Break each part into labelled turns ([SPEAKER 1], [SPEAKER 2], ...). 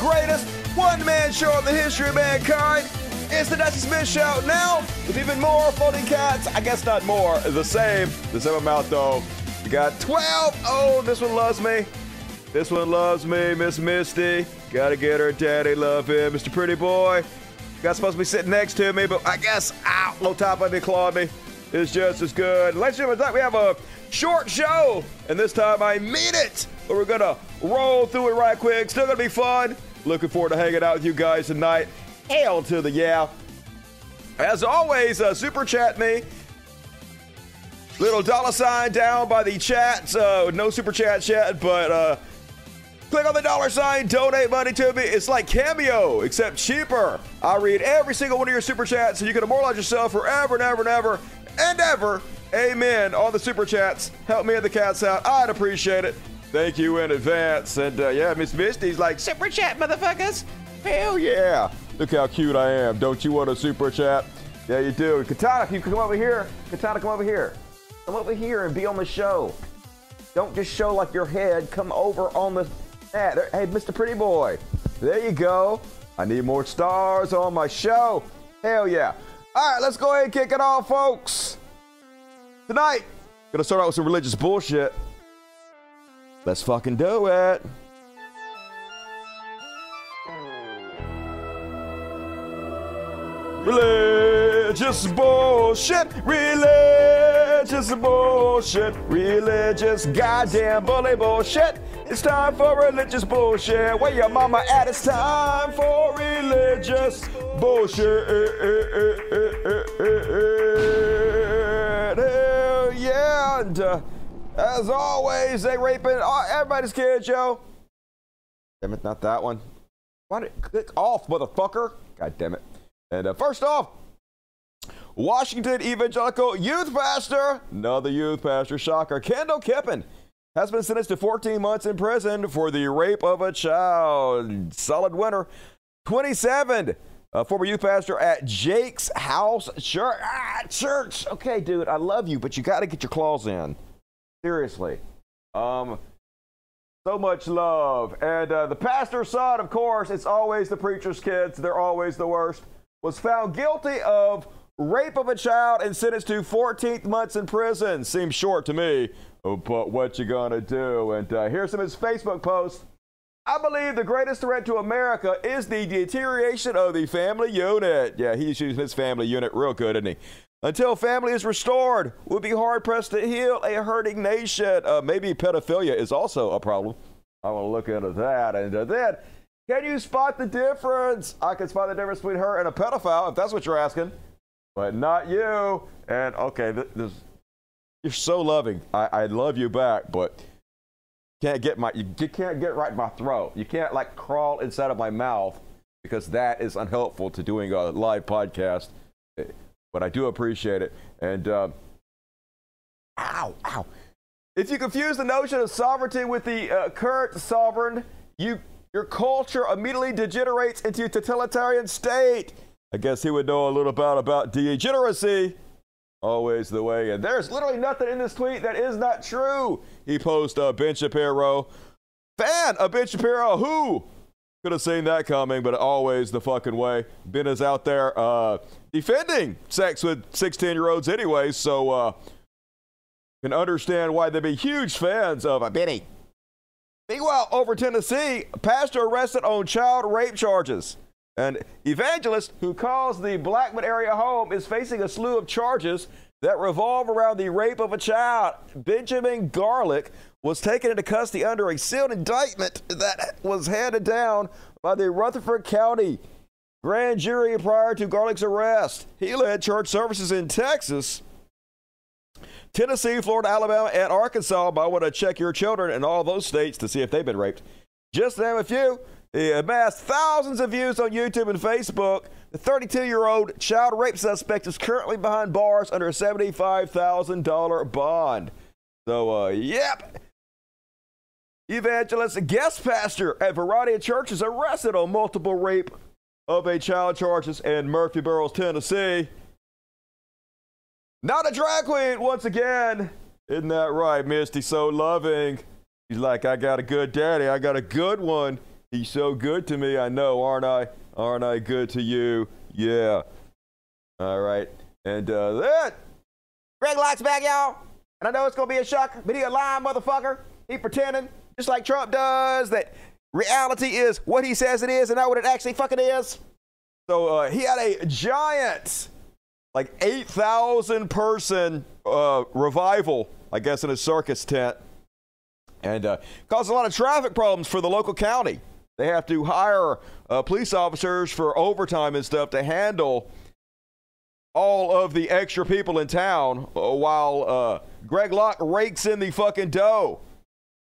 [SPEAKER 1] greatest one man show in the history of mankind. It's the Dusty Smith Show now with even more folding cats. I guess not more, the same. The same amount though. You got 12. Oh, this one loves me. This one loves me, Miss Misty. Gotta get her daddy love him. Mr. Pretty Boy. Got supposed to be sitting next to me, but I guess, ow, low top of me clawed me. It's just as good. Ladies and gentlemen, we have a short show, and this time I mean it. But we're gonna roll through it right quick. Still gonna be fun. Looking forward to hanging out with you guys tonight. Hail to the yeah. As always, uh, super chat me. Little dollar sign down by the chat. Uh, no super chat yet, but uh, click on the dollar sign, donate money to me. It's like Cameo, except cheaper. I read every single one of your super chats, so you can immortalize yourself forever and ever and ever and ever. Amen. On the super chats, help me and the cats out. I'd appreciate it. Thank you in advance. And uh, yeah, Miss Misty's like, super chat, motherfuckers. Hell yeah. Look how cute I am. Don't you want a super chat? Yeah, you do. Katana, can you come over here. Katana, come over here. Come over here and be on the show. Don't just show like your head. Come over on the mat. Hey, Mr. Pretty Boy. There you go. I need more stars on my show. Hell yeah. All right, let's go ahead and kick it off, folks. Tonight, gonna start out with some religious bullshit. Let's fucking do it. Religious bullshit, religious bullshit, religious goddamn bully bullshit. It's time for religious bullshit. Where your mama at? It's time for religious bullshit. Hell yeah. And, uh, as always, they raping uh, everybody's kids, yo. Damn it, not that one. Why did click off, motherfucker? God damn it. And uh, first off, Washington evangelical youth pastor, another youth pastor, shocker, Kendall Kippen, has been sentenced to 14 months in prison for the rape of a child. Solid winner. 27, uh, former youth pastor at Jake's House Church. Ah, church. Okay, dude, I love you, but you got to get your claws in. Seriously. Um, so much love. And uh, the pastor's son, of course, it's always the preacher's kids. They're always the worst. Was found guilty of rape of a child and sentenced to 14 months in prison. Seems short to me, but what you gonna do? And uh, here's some of his Facebook posts. I believe the greatest threat to America is the deterioration of the family unit. Yeah, he's using his family unit real good, isn't he? Until family is restored, we'll be hard pressed to heal a hurting nation. Uh, maybe pedophilia is also a problem. I want to look into that. And uh, then, can you spot the difference? I can spot the difference between her and a pedophile, if that's what you're asking, but not you. And okay, this, this you're so loving. I, I love you back, but can't get my you can't get right my throat. You can't like crawl inside of my mouth because that is unhelpful to doing a live podcast but I do appreciate it. And uh, ow, ow. If you confuse the notion of sovereignty with the uh, current sovereign, you your culture immediately degenerates into a totalitarian state. I guess he would know a little bit about degeneracy. Always the way. And there's literally nothing in this tweet that is not true. He posted uh, Ben Shapiro. Fan of Ben Shapiro, who could have seen that coming, but always the fucking way. Ben is out there uh, defending sex with 16 year olds anyway, so uh, can understand why they'd be huge fans of a Benny. Meanwhile, over Tennessee, pastor arrested on child rape charges. An evangelist who calls the Blackman area home is facing a slew of charges that revolve around the rape of a child. Benjamin Garlick was taken into custody under a sealed indictment that was handed down by the Rutherford County grand jury prior to Garlick's arrest. He led church services in Texas, Tennessee, Florida, Alabama, and Arkansas. But I want to check your children in all those states to see if they've been raped. Just to name a few, he amassed thousands of views on YouTube and Facebook. The 32 year old child rape suspect is currently behind bars under a $75,000 bond. So, uh, yep. Evangelist guest pastor at variety of churches arrested on multiple rape of a child charges in Murfreesboro, Tennessee. Not a drag queen once again. Isn't that right, Misty? So loving. He's like, I got a good daddy. I got a good one. He's so good to me. I know, aren't I? Aren't I good to you? Yeah. All right. And uh, that. Greg Locke's back, y'all. And I know it's going to be a shock, but he a lying motherfucker. He pretending, just like Trump does, that reality is what he says it is and not what it actually fucking is. So uh, he had a giant, like 8,000 person uh, revival, I guess, in a circus tent and uh, caused a lot of traffic problems for the local county. They have to hire uh, police officers for overtime and stuff to handle all of the extra people in town uh, while uh, Greg Locke rakes in the fucking dough.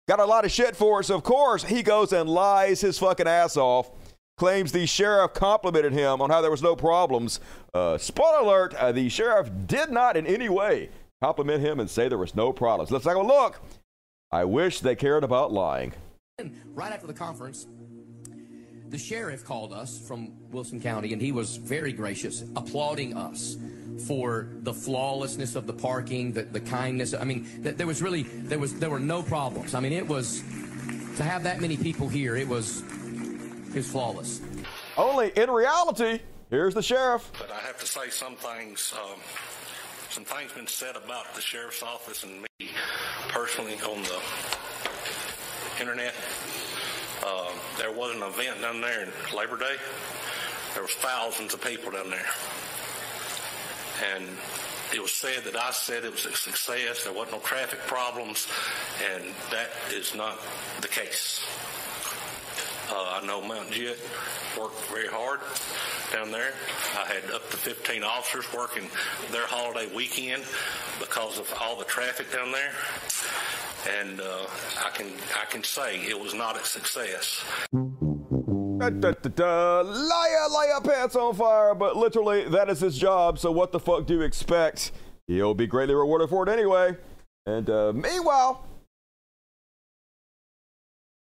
[SPEAKER 1] Got a lot of shit for us. Of course, he goes and lies his fucking ass off. Claims the sheriff complimented him on how there was no problems. Uh, spoiler alert: uh, the sheriff did not in any way compliment him and say there was no problems. Let's take a look. I wish they cared about lying.
[SPEAKER 2] Right after the conference, the sheriff called us from Wilson County, and he was very gracious, applauding us for the flawlessness of the parking, the, the kindness. I mean, th- there was really there was there were no problems. I mean, it was to have that many people here. It was it was flawless.
[SPEAKER 1] Only in reality, here's the sheriff.
[SPEAKER 3] But I have to say some things. Um, some things been said about the sheriff's office and me personally on the internet. Uh, there was an event down there in Labor Day. There was thousands of people down there, and it was said that I said it was a success. There wasn't no traffic problems, and that is not the case. Uh, I know Mount Juliet worked very hard down there. I had up to 15 officers working their holiday weekend because of all the traffic down there. And uh, I can I can say it was not a success.
[SPEAKER 1] Da, da, da. Liar, liar, pants on fire. But literally, that is his job. So what the fuck do you expect? He'll be greatly rewarded for it anyway. And uh, meanwhile,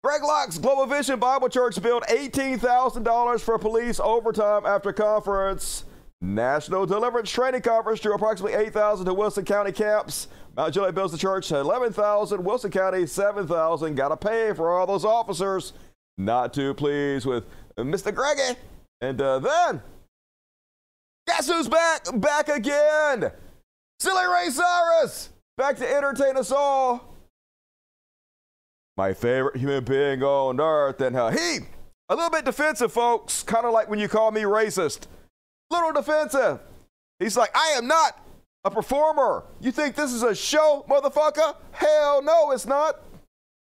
[SPEAKER 1] Greg Locke's Global Vision Bible Church billed $18,000 for police overtime after conference. National Deliverance Training Conference drew approximately 8,000 to Wilson County camps. Mount Juliet bills the church 11,000, Wilson County 7,000. Got to pay for all those officers. Not too pleased with Mr. Greggy. And uh, then, guess who's back? Back again. Silly Ray Cyrus, back to entertain us all my favorite human being on earth, and how he, a little bit defensive, folks, kind of like when you call me racist. Little defensive. He's like, I am not a performer. You think this is a show, motherfucker? Hell no, it's not.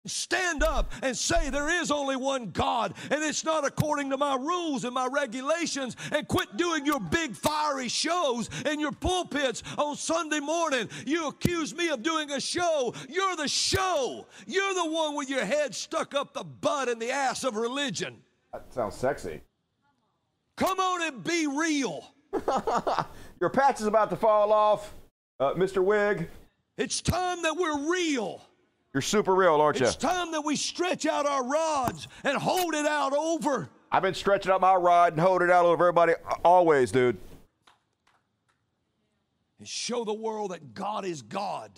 [SPEAKER 4] Stand up and say there is only one God and it's not according to my rules and my regulations and quit doing your big fiery shows in your pulpits on Sunday morning. You accuse me of doing a show. You're the show. You're the one with your head stuck up the butt and the ass of religion.
[SPEAKER 1] That sounds sexy.
[SPEAKER 4] Come on and be real.
[SPEAKER 1] your patch is about to fall off, uh, Mr. Wig.
[SPEAKER 4] It's time that we're real.
[SPEAKER 1] You're super real, aren't you?
[SPEAKER 4] It's time that we stretch out our rods and hold it out over.
[SPEAKER 1] I've been stretching out my rod and holding it out over everybody always, dude.
[SPEAKER 4] And show the world that God is God.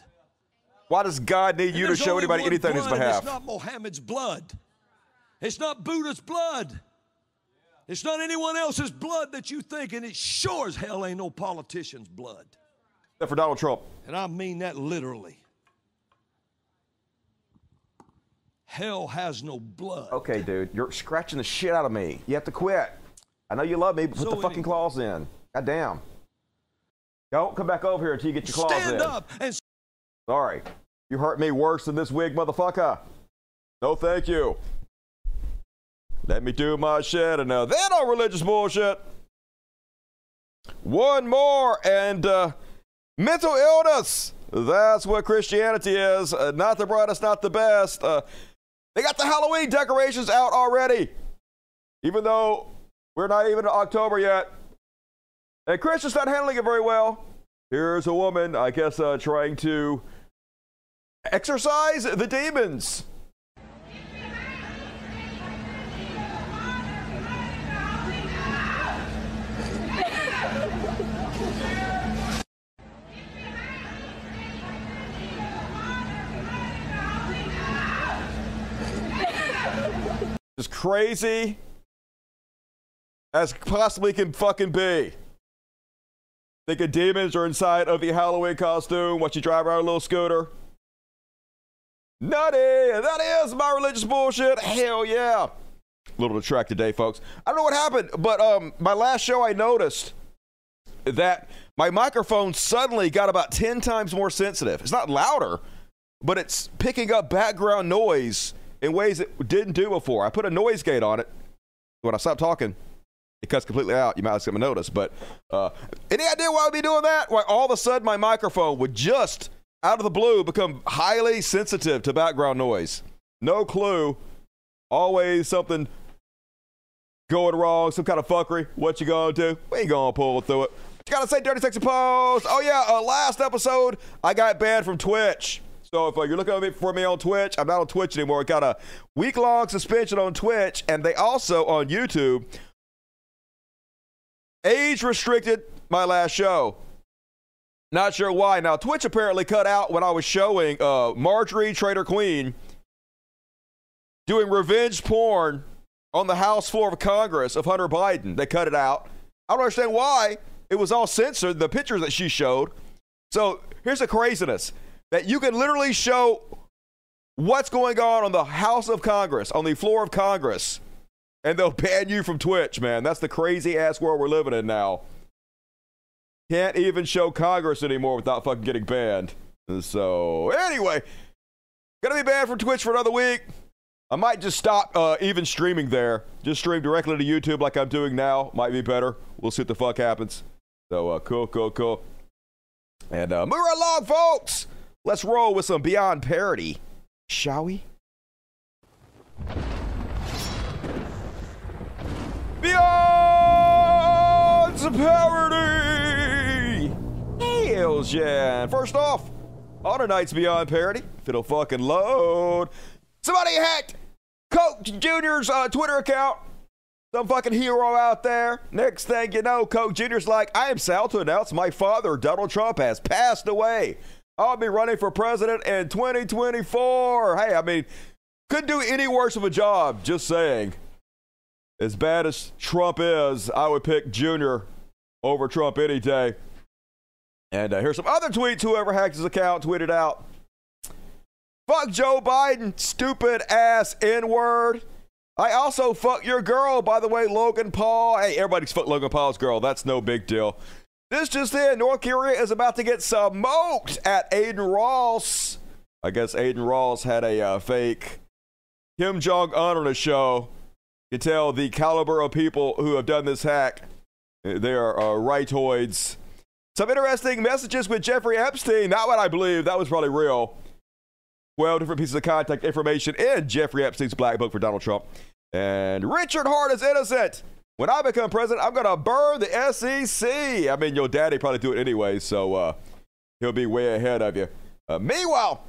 [SPEAKER 1] Why does God need
[SPEAKER 4] And
[SPEAKER 1] you to show anybody anything on his behalf?
[SPEAKER 4] It's not Mohammed's blood. It's not Buddha's blood. It's not anyone else's blood that you think, and it sure as hell ain't no politician's blood.
[SPEAKER 1] Except for Donald Trump.
[SPEAKER 4] And I mean that literally. Hell has no blood.
[SPEAKER 1] Okay, dude, you're scratching the shit out of me. You have to quit. I know you love me, but put
[SPEAKER 4] So
[SPEAKER 1] the fucking claws in. God damn. Don't come back over here until you get your claws
[SPEAKER 4] Stand
[SPEAKER 1] in.
[SPEAKER 4] Stand up and
[SPEAKER 1] Sorry. You hurt me worse than this wig, motherfucker. No, thank you. Let me do my shit, and now that all religious bullshit. One more, and uh, mental illness. That's what Christianity is. Uh, not the brightest, not the best. Uh, they got the Halloween decorations out already, even though we're not even in October yet. And Chris is not handling it very well. Here's a woman, I guess, uh, trying to exorcise the demons. As crazy as possibly can fucking be. Thinking demons are inside of the Halloween costume. Watch you drive around a little scooter. Nutty! That is my religious bullshit. Hell yeah. Little detract today, folks. I don't know what happened, but um, my last show I noticed that my microphone suddenly got about 10 times more sensitive. It's not louder, but it's picking up background noise in ways it didn't do before. I put a noise gate on it. When I stop talking, it cuts completely out. You might not have notice, but uh, any idea why I'd be doing that? Why all of a sudden my microphone would just out of the blue become highly sensitive to background noise? No clue. Always something going wrong, some kind of fuckery. What you gonna do? We ain't gonna pull through it. You gotta say dirty sexy pose. Oh yeah, uh, last episode I got banned from Twitch. So if uh, you're looking for me on Twitch, I'm not on Twitch anymore. I got a week long suspension on Twitch, and they also on YouTube age restricted my last show. Not sure why. Now Twitch apparently cut out when I was showing uh, Marjorie Trader Queen doing revenge porn on the House floor of Congress of Hunter Biden. They cut it out. I don't understand why. It was all censored, the pictures that she showed. So here's the craziness that you can literally show what's going on on the House of Congress, on the floor of Congress, and they'll ban you from Twitch, man. That's the crazy ass world we're living in now. Can't even show Congress anymore without fucking getting banned. So, anyway, gonna be banned from Twitch for another week. I might just stop uh, even streaming there. Just stream directly to YouTube like I'm doing now. Might be better. We'll see what the fuck happens. So, uh, cool, cool, cool. And uh, move right along, folks. Let's roll with some Beyond Parody, shall we? Beyond Parody! Hells yeah. First off, on tonight's Beyond Parody, if it'll fucking load, somebody hacked Coke Jr.'s uh, Twitter account. Some fucking hero out there. Next thing you know, Coke Jr.'s like, I am sad to announce my father, Donald Trump, has passed away. I'll be running for president in 2024. Hey, I mean, couldn't do any worse of a job, just saying. As bad as Trump is, I would pick Junior over Trump any day. And uh, here's some other tweets whoever hacked his account tweeted out. Fuck Joe Biden, stupid ass N word. I also fuck your girl, by the way, Logan Paul. Hey, everybody's fuck Logan Paul's girl. That's no big deal. This just in North Korea is about to get smoked at Adin Ross. I guess Adin Ross had a uh, fake Kim Jong un on a show. You tell the caliber of people who have done this hack. They are uh, rightoids. Some interesting messages with Jeffrey Epstein. Not what I believe. That was probably real. 12 different pieces of contact information in Jeffrey Epstein's black book for Donald Trump. And Richard Heart is innocent. When I become president, I'm to burn the SEC. I mean, your daddy probably do it anyway, so uh, he'll be way ahead of you. Uh, meanwhile,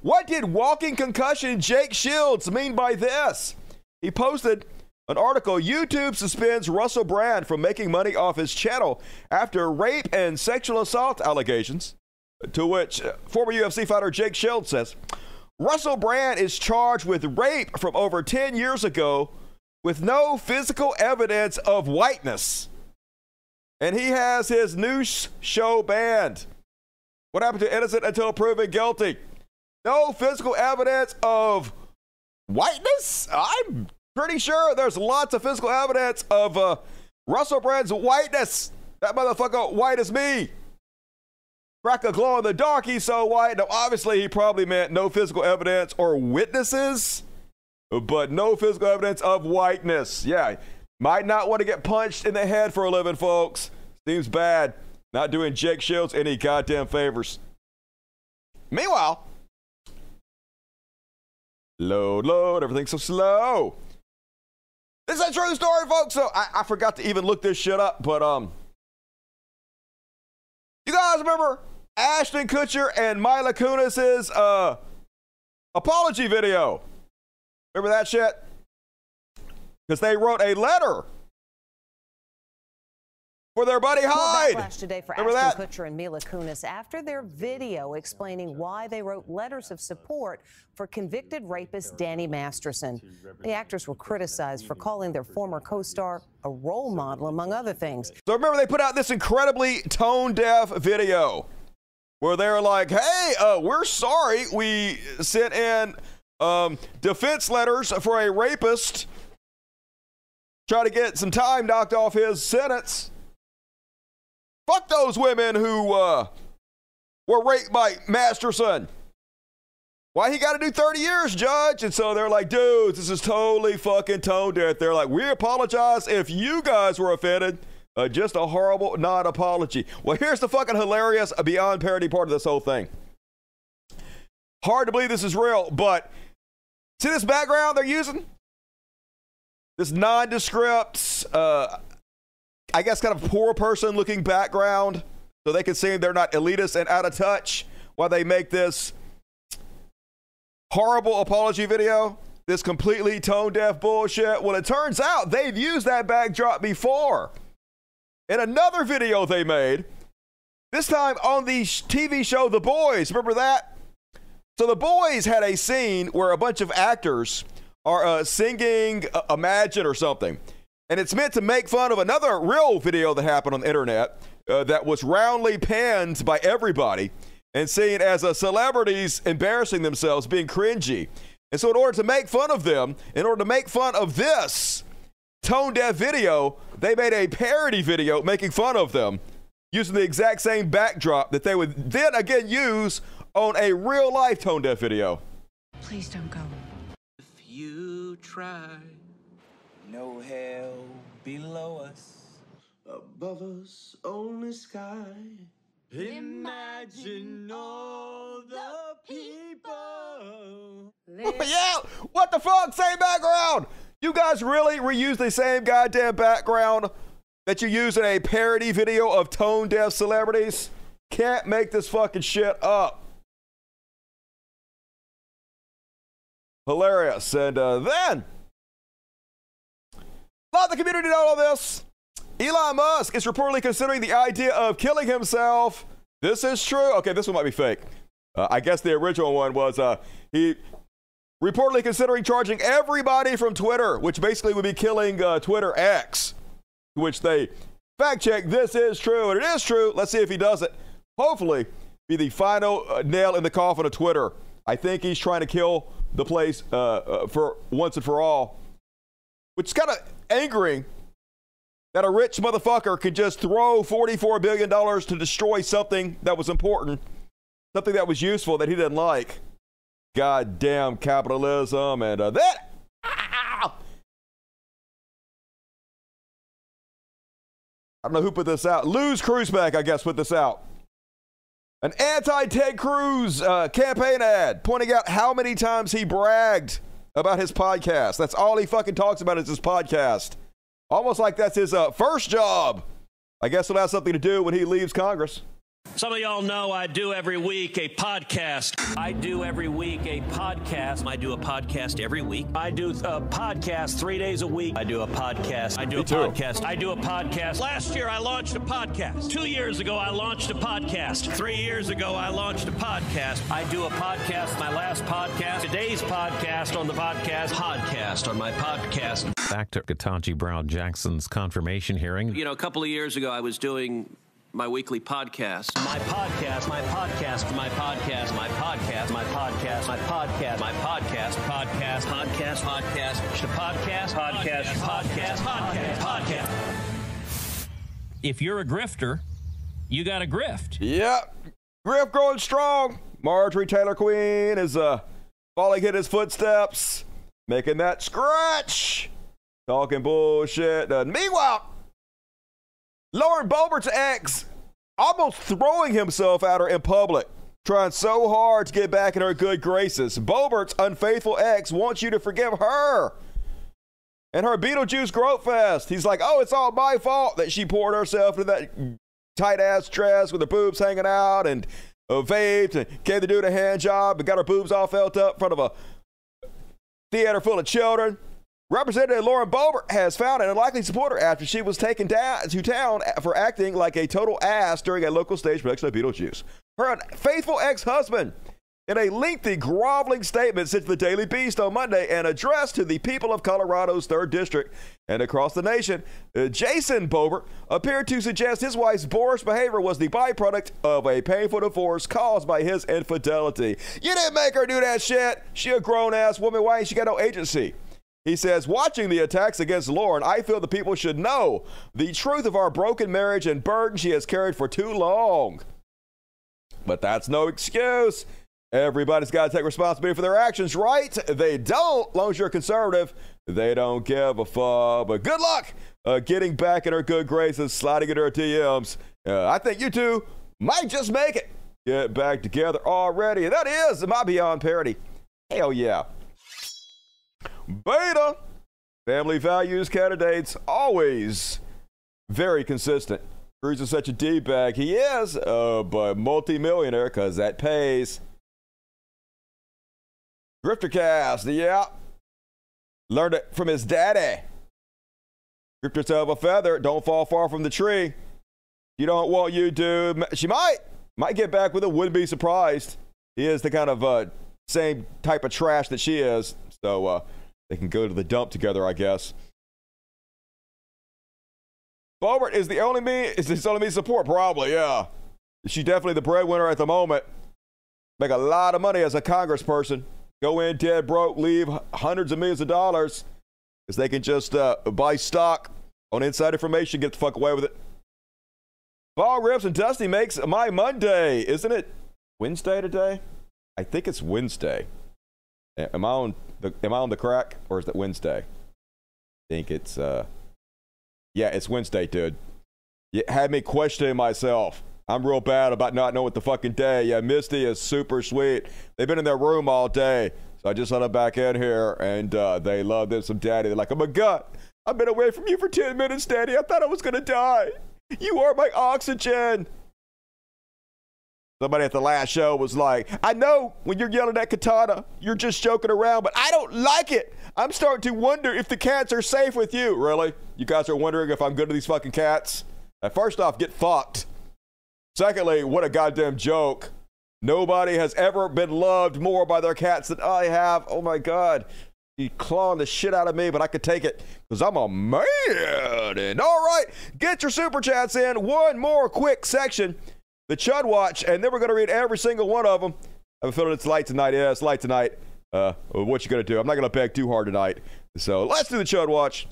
[SPEAKER 1] what did walking concussion Jake Shields mean by this? He posted an article YouTube suspends Russell Brand from making money off his channel after rape and sexual assault allegations. To which uh, former UFC fighter Jake Shields says Russell Brand is charged with rape from over 10 years ago with no physical evidence of whiteness. And he has his new show banned. What happened to innocent until proven guilty? No physical evidence of whiteness? I'm pretty sure there's lots of physical evidence of uh, Russell Brand's whiteness. That motherfucker white as me. Crack a glow in the dark, he's so white. Now, obviously, he probably meant no physical evidence or witnesses but no physical evidence of whiteness. Yeah, might not want to get punched in the head for a living, folks. Seems bad. Not doing Jake Shields any goddamn favors. Meanwhile, load, load, everything's so slow. This is a true story, folks. So I, I forgot to even look this shit up, but um, you guys remember Ashton Kutcher and Mila Kunis's uh apology video? Remember that shit? Because they wrote a letter for their buddy Hyde.
[SPEAKER 5] Backlash today for
[SPEAKER 1] Remember
[SPEAKER 5] Ashton
[SPEAKER 1] that?
[SPEAKER 5] Kutcher and Mila Kunis after their video explaining why they wrote letters of support for convicted rapist Danny Masterson. The actors were criticized for calling their former co-star a role model, among other things.
[SPEAKER 1] So remember, they put out this incredibly tone deaf video where they're like, hey, uh, we're sorry we sent in um, defense letters for a rapist, try to get some time knocked off his sentence. Fuck those women who uh, were raped by Masterson. Why he got to do 30 years, Judge? And so they're like, dudes, this is totally fucking tone deaf. They're like, we apologize if you guys were offended. Uh, just a horrible non apology. Well, here's the fucking hilarious, beyond parody part of this whole thing. Hard to believe this is real, but see this background they're using? This nondescript, uh, I guess, kind of poor person looking background so they can seem they're not elitist and out of touch while they make this horrible apology video, this completely tone deaf bullshit. Well, it turns out they've used that backdrop before in another video they made, this time on the TV show The Boys. Remember that? So The Boys had a scene where a bunch of actors are uh, singing uh, Imagine or something. And it's meant to make fun of another real video that happened on the internet uh, that was roundly panned by everybody and seen as a celebrities embarrassing themselves, being cringy. And so, in order to make fun of them, in order to make fun of this tone deaf video, they made a parody video making fun of them using the exact same backdrop that they would then again use on a real life tone deaf video.
[SPEAKER 6] Please don't go.
[SPEAKER 7] If you try,
[SPEAKER 8] No hell below us.
[SPEAKER 7] above us only sky.
[SPEAKER 8] Imagine all the people.
[SPEAKER 1] yeah, what the fuck? Same background. You guys really reuse the same goddamn background that you use in a parody video of tone deaf celebrities? Can't make this fucking shit up. Hilarious. And uh, then, let the community know all this. Elon Musk is reportedly considering the idea of killing himself. This is true. Okay, this one might be fake. Uh, I guess the original one was uh, he reportedly considering charging everybody from Twitter, which basically would be killing uh, Twitter X, which they fact check. This is true, and it is true. Let's see if he does it. Hopefully, be the final uh, nail in the coffin of Twitter. I think he's trying to kill the place uh, uh, for once and for all, which is kind of angering that a rich motherfucker could just throw $44 billion to destroy something that was important, something that was useful that he didn't like. Goddamn capitalism and uh, that. Ow! I don't know who put this out. Lose Cruiseback, I guess, put this out. An anti Ted Cruz uh, campaign ad pointing out how many times he bragged about his podcast. That's all he fucking talks about is his podcast. Almost like that's his uh, first job. I guess it'll have something to do when he leaves Congress.
[SPEAKER 9] Some of y'all know I do every week a podcast.
[SPEAKER 10] I do every week a podcast.
[SPEAKER 9] I do a podcast every week.
[SPEAKER 10] I do a podcast three days a week.
[SPEAKER 9] I do a podcast. I do
[SPEAKER 1] Me
[SPEAKER 9] a
[SPEAKER 1] too.
[SPEAKER 9] podcast. I do a podcast. Last year I launched a podcast. Two years ago I launched a podcast. Three years ago I launched a podcast.
[SPEAKER 10] I do a podcast, my last podcast, today's podcast on the podcast.
[SPEAKER 9] Podcast on my podcast.
[SPEAKER 11] Back to Ketanji Brown Jackson's confirmation hearing.
[SPEAKER 9] You know, a couple of years ago I was doing my weekly podcast.
[SPEAKER 10] My podcast, my podcast,
[SPEAKER 9] My podcast, my podcast,
[SPEAKER 10] my podcast, my podcast,
[SPEAKER 9] my podcast,
[SPEAKER 10] podcast,
[SPEAKER 9] podcast, podcast,
[SPEAKER 10] podcast, podcast,
[SPEAKER 9] podcast, podcast, podcast.
[SPEAKER 10] If you're a grifter, you got a grift.
[SPEAKER 1] Yep. Griff growing strong. Marjorie Taylor Queen is uh, following in his footsteps, making that scratch, talking bullshit. Uh, meanwhile, Lauren Boebert's ex almost throwing himself at her in public, trying so hard to get back in her good graces. Boebert's unfaithful ex wants you to forgive her. And her Beetlejuice Growth Fest. He's like, oh, it's all my fault that she poured herself into that tight ass dress with her boobs hanging out and uh, vaped and gave the dude a hand job and got her boobs all felt up in front of a theater full of children. Representative Lauren Boebert has found an unlikely supporter after she was taken down to town for acting like a total ass during a local stage production of Beetlejuice. Her faithful ex-husband, in a lengthy, groveling statement sent to the Daily Beast on Monday and addressed to the people of Colorado's third district and across the nation, uh, Jason Boebert appeared to suggest his wife's boorish behavior was the byproduct of a painful divorce caused by his infidelity. You didn't make her do that shit. She a grown-ass woman. Why ain't she got no agency? He says, watching the attacks against Lauren, I feel the people should know the truth of our broken marriage and burden she has carried for too long. But that's no excuse. Everybody's got to take responsibility for their actions, right? They don't, long as you're conservative, they don't give a fuck. But good luck uh, getting back in her good graces, sliding into her DMs. Uh, I think you two might just make it. Get back together already. And that is my Beyond Parody. Hell yeah. Beta. Family values candidates always very consistent. Cruz is such a D-bag. He is, uh, but multi-millionaire because that pays. Griftercast, yeah. Learned it from his daddy. Grifter of a feather, don't fall far from the tree. You don't want you to. She might. Might get back with it. Wouldn't be surprised. He is the kind of uh, same type of trash that she is. So, uh, they can go to the dump together, I guess. Boebert is the only me is the only me support, probably, yeah. She's definitely the breadwinner at the moment. Make a lot of money as a congressperson. Go in dead broke, leave hundreds of millions of dollars because they can just uh, buy stock on inside information, get the fuck away with it. Ball rips and Dusty makes my Monday. Isn't it Wednesday today? I think it's Wednesday. Am I on the am I on the crack or is it Wednesday? I think it's uh yeah, it's Wednesday, dude. You had me questioning myself. I'm real bad about not knowing what the fucking day. Yeah, Misty is super sweet. They've been in their room all day. So I just let them back in here and uh, they love them some daddy. They're like, oh my God, I've been away from you for 10 minutes, daddy. I thought I was to die. You are my oxygen. Somebody at the last show was like, I know when you're yelling at Katana, you're just joking around, but I don't like it. I'm starting to wonder if the cats are safe with you. Really? You guys are wondering if I'm good to these fucking cats? First off, get fucked. Secondly, what a goddamn joke. Nobody has ever been loved more by their cats than I have. Oh my God. He clawing the shit out of me, but I could take it because I'm a man. And all right, get your super chats in. One more quick section the Chud Watch, and then we're going to read every single one of them. I have a feeling it's light tonight. Yeah, it's light tonight. Uh, what you going to do? I'm not going to beg too hard tonight. So let's do the Chud Watch.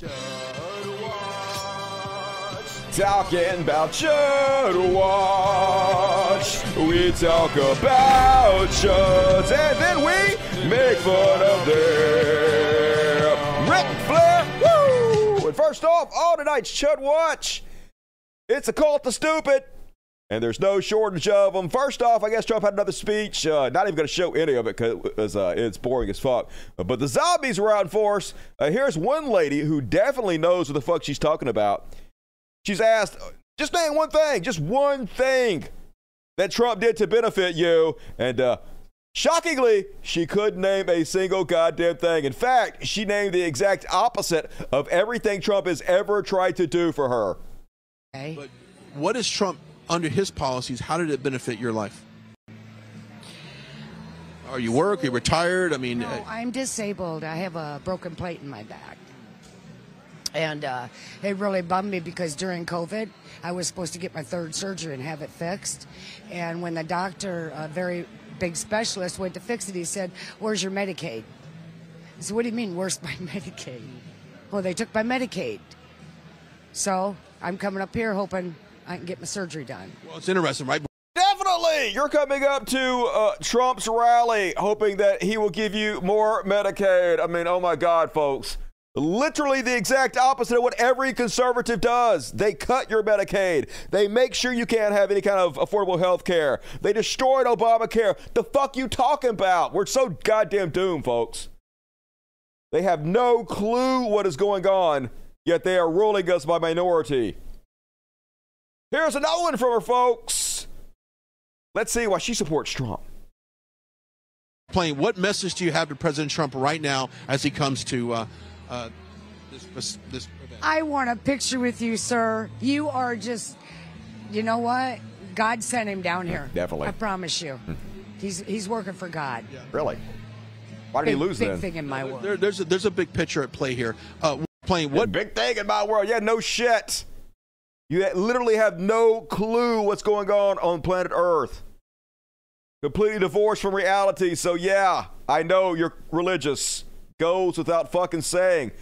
[SPEAKER 1] Talking about Chud Watch. We talk about Chuds, and then we make fun of them. Ric Flair, woo! And first off, all tonight's Chud Watch. It's a cult of stupid and there's no shortage of them. First off, I guess Trump had another speech. Uh, not even going to show any of it because uh, it's boring as fuck. But the zombies were out in force. Uh, here's one lady who definitely knows what the fuck she's talking about. She's asked, just name one thing, just one thing that Trump did to benefit you. And uh, shockingly, she couldn't name a single goddamn thing. In fact, she named the exact opposite of everything Trump has ever tried to do for her.
[SPEAKER 6] Okay. But what is Trump under his policies, how did it benefit your life? Are you work? Are you retired? I mean,
[SPEAKER 12] no, uh, I'm disabled. I have a broken plate in my back. And uh, it really bummed me because during COVID, I was supposed to get my third surgery and have it fixed. And when the doctor, a very big specialist, went to fix it, he said, Where's your Medicaid? I said, What do you mean, where's my Medicaid? Well, they took my Medicaid. So I'm coming up here hoping I can get my surgery done.
[SPEAKER 6] Well, it's interesting, right?
[SPEAKER 1] Definitely. You're coming up to uh, Trump's rally, hoping that he will give you more Medicaid. I mean, oh my God, folks. Literally the exact opposite of what every conservative does. They cut your Medicaid. They make sure you can't have any kind of affordable health care. They destroyed Obamacare. The fuck you talking about? We're so goddamn doomed, folks. They have no clue what is going on, yet they are ruling us by minority. Here's another one from her, folks. Let's see why she supports Trump.
[SPEAKER 6] Playing, what message do you have to President Trump right now as he comes to uh, uh, this, this
[SPEAKER 12] I want a picture with you, sir. You are just, you know what? God sent him down here.
[SPEAKER 1] Definitely.
[SPEAKER 12] I promise you. He's he's working for God.
[SPEAKER 1] Really? Why did he
[SPEAKER 12] Big-
[SPEAKER 1] lose
[SPEAKER 12] big
[SPEAKER 1] then?
[SPEAKER 12] thing in my world.
[SPEAKER 6] There, there's a, there's a big picture at play here. Uh, we're playing what?
[SPEAKER 1] Big thing in my world. Yeah, no shit. You literally have no clue what's going on on planet Earth. Completely divorced from reality. So, yeah, I know you're religious. Goes without fucking saying.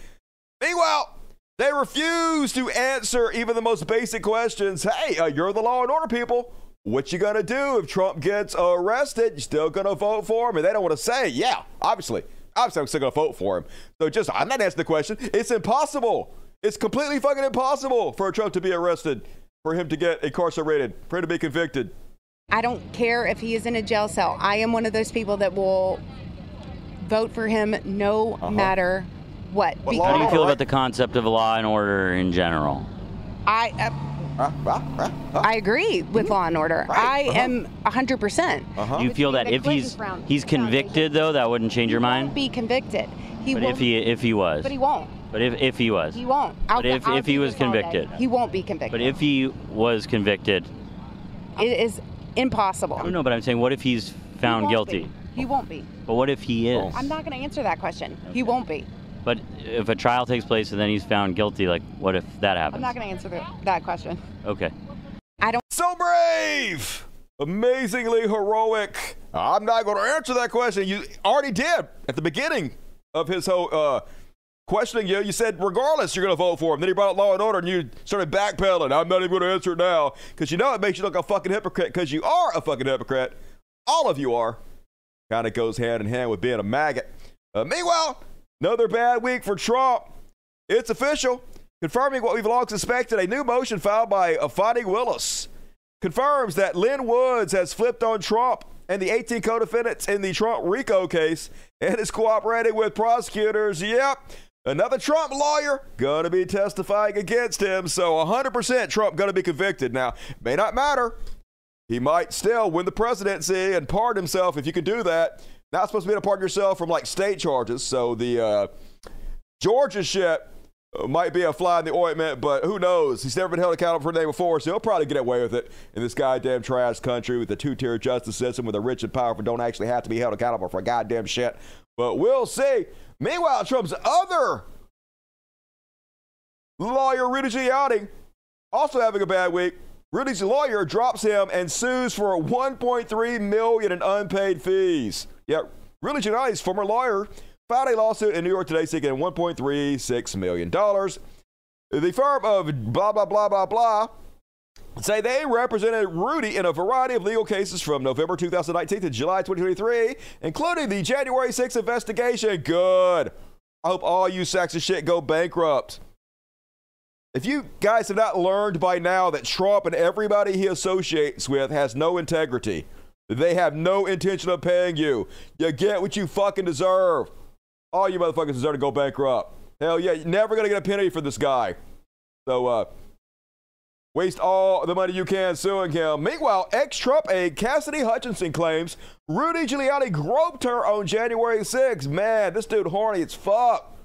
[SPEAKER 1] Meanwhile, they refuse to answer even the most basic questions. Hey, uh, you're the law and order people. What you gonna do if Trump gets arrested? You still gonna vote for him? And they don't want to say, yeah, obviously. Obviously, I'm still gonna vote for him. So just, I'm not answering the question. It's impossible. It's completely fucking impossible for Trump to be arrested, for him to get incarcerated, for him to be convicted.
[SPEAKER 13] I don't care if he is in a jail cell. I am one of those people that will vote for him no
[SPEAKER 1] Uh-huh.
[SPEAKER 13] matter what.
[SPEAKER 14] How do you feel about the concept of law and order in general?
[SPEAKER 13] I uh, I agree with law and order. I
[SPEAKER 14] Uh-huh.
[SPEAKER 13] am 100%.
[SPEAKER 14] Do you feel that if he's he's convicted though, that wouldn't change your mind?
[SPEAKER 13] Be convicted. He
[SPEAKER 14] But
[SPEAKER 13] won't,
[SPEAKER 14] if he if he was,
[SPEAKER 13] But he won't.
[SPEAKER 14] But if if he was,
[SPEAKER 13] He won't. I'll,
[SPEAKER 14] But if-
[SPEAKER 13] I'll
[SPEAKER 14] if he was
[SPEAKER 13] this day.
[SPEAKER 14] convicted.
[SPEAKER 13] He won't be convicted.
[SPEAKER 14] but if he was convicted,
[SPEAKER 13] it is impossible.
[SPEAKER 14] I don't. But I'm saying, what if he's found
[SPEAKER 13] won't
[SPEAKER 14] guilty?
[SPEAKER 13] be. He won't be.
[SPEAKER 14] But what if he is?
[SPEAKER 13] I'm not going to answer that question. He won't be.
[SPEAKER 14] But if a trial takes place and then he's found guilty, like what if that happens?
[SPEAKER 13] I'm not going to answer the, that question.
[SPEAKER 14] Okay.
[SPEAKER 13] I don't.
[SPEAKER 1] So brave! Amazingly heroic. I'm not going to answer that question. You already did at the beginning of his whole uh, questioning you. You said, regardless, you're going to vote for him. Then he brought up law and order and you started backpedaling. I'm not even going to answer it now because you know it makes you look a fucking hypocrite because you are a fucking hypocrite. All of you are. Kind of goes hand in hand with being a maggot. Uh, meanwhile, another bad week for Trump. It's official, confirming what we've long suspected. A new motion filed by uh, Fani Willis confirms that Lin Woods has flipped on Trump and the 18 co-defendants in the Trump RICO case and is cooperating with prosecutors. Yep. Another Trump lawyer going to be testifying against him. So 100% Trump going to be convicted. Now, may not matter. He might still win the presidency and pardon himself if you can do that. Not supposed to be able to pardon yourself from like state charges. So the uh, Georgia shit might be a fly in the ointment, but who knows? He's never been held accountable for anything before, so he'll probably get away with it in this goddamn trash country with a two-tier justice system where the rich and powerful don't actually have to be held accountable for a goddamn shit. But we'll see. Meanwhile, Trump's other lawyer, Rudy Giuliani, also having a bad week. Rudy's lawyer drops him and sues for 1.3 million in unpaid fees. Yeah, Rudy Giuliani's former lawyer filed a lawsuit in New York today seeking 1.36 million dollars. The firm of blah blah blah blah blah say they represented Rudy in a variety of legal cases from November 2019 to July 2023, including the January 6th investigation. Good. I hope all you sacks of shit go bankrupt. If you guys have not learned by now that Trump and everybody he associates with has no integrity, they have no intention of paying you, you get what you fucking deserve. All you motherfuckers deserve to go bankrupt. Hell yeah, you're never gonna get a penny for this guy. So, uh, waste all the money you can suing him. Meanwhile, ex-Trump aide Cassidy Hutchinson claims Rudy Giuliani groped her on January 6th. Man, this dude horny as fuck.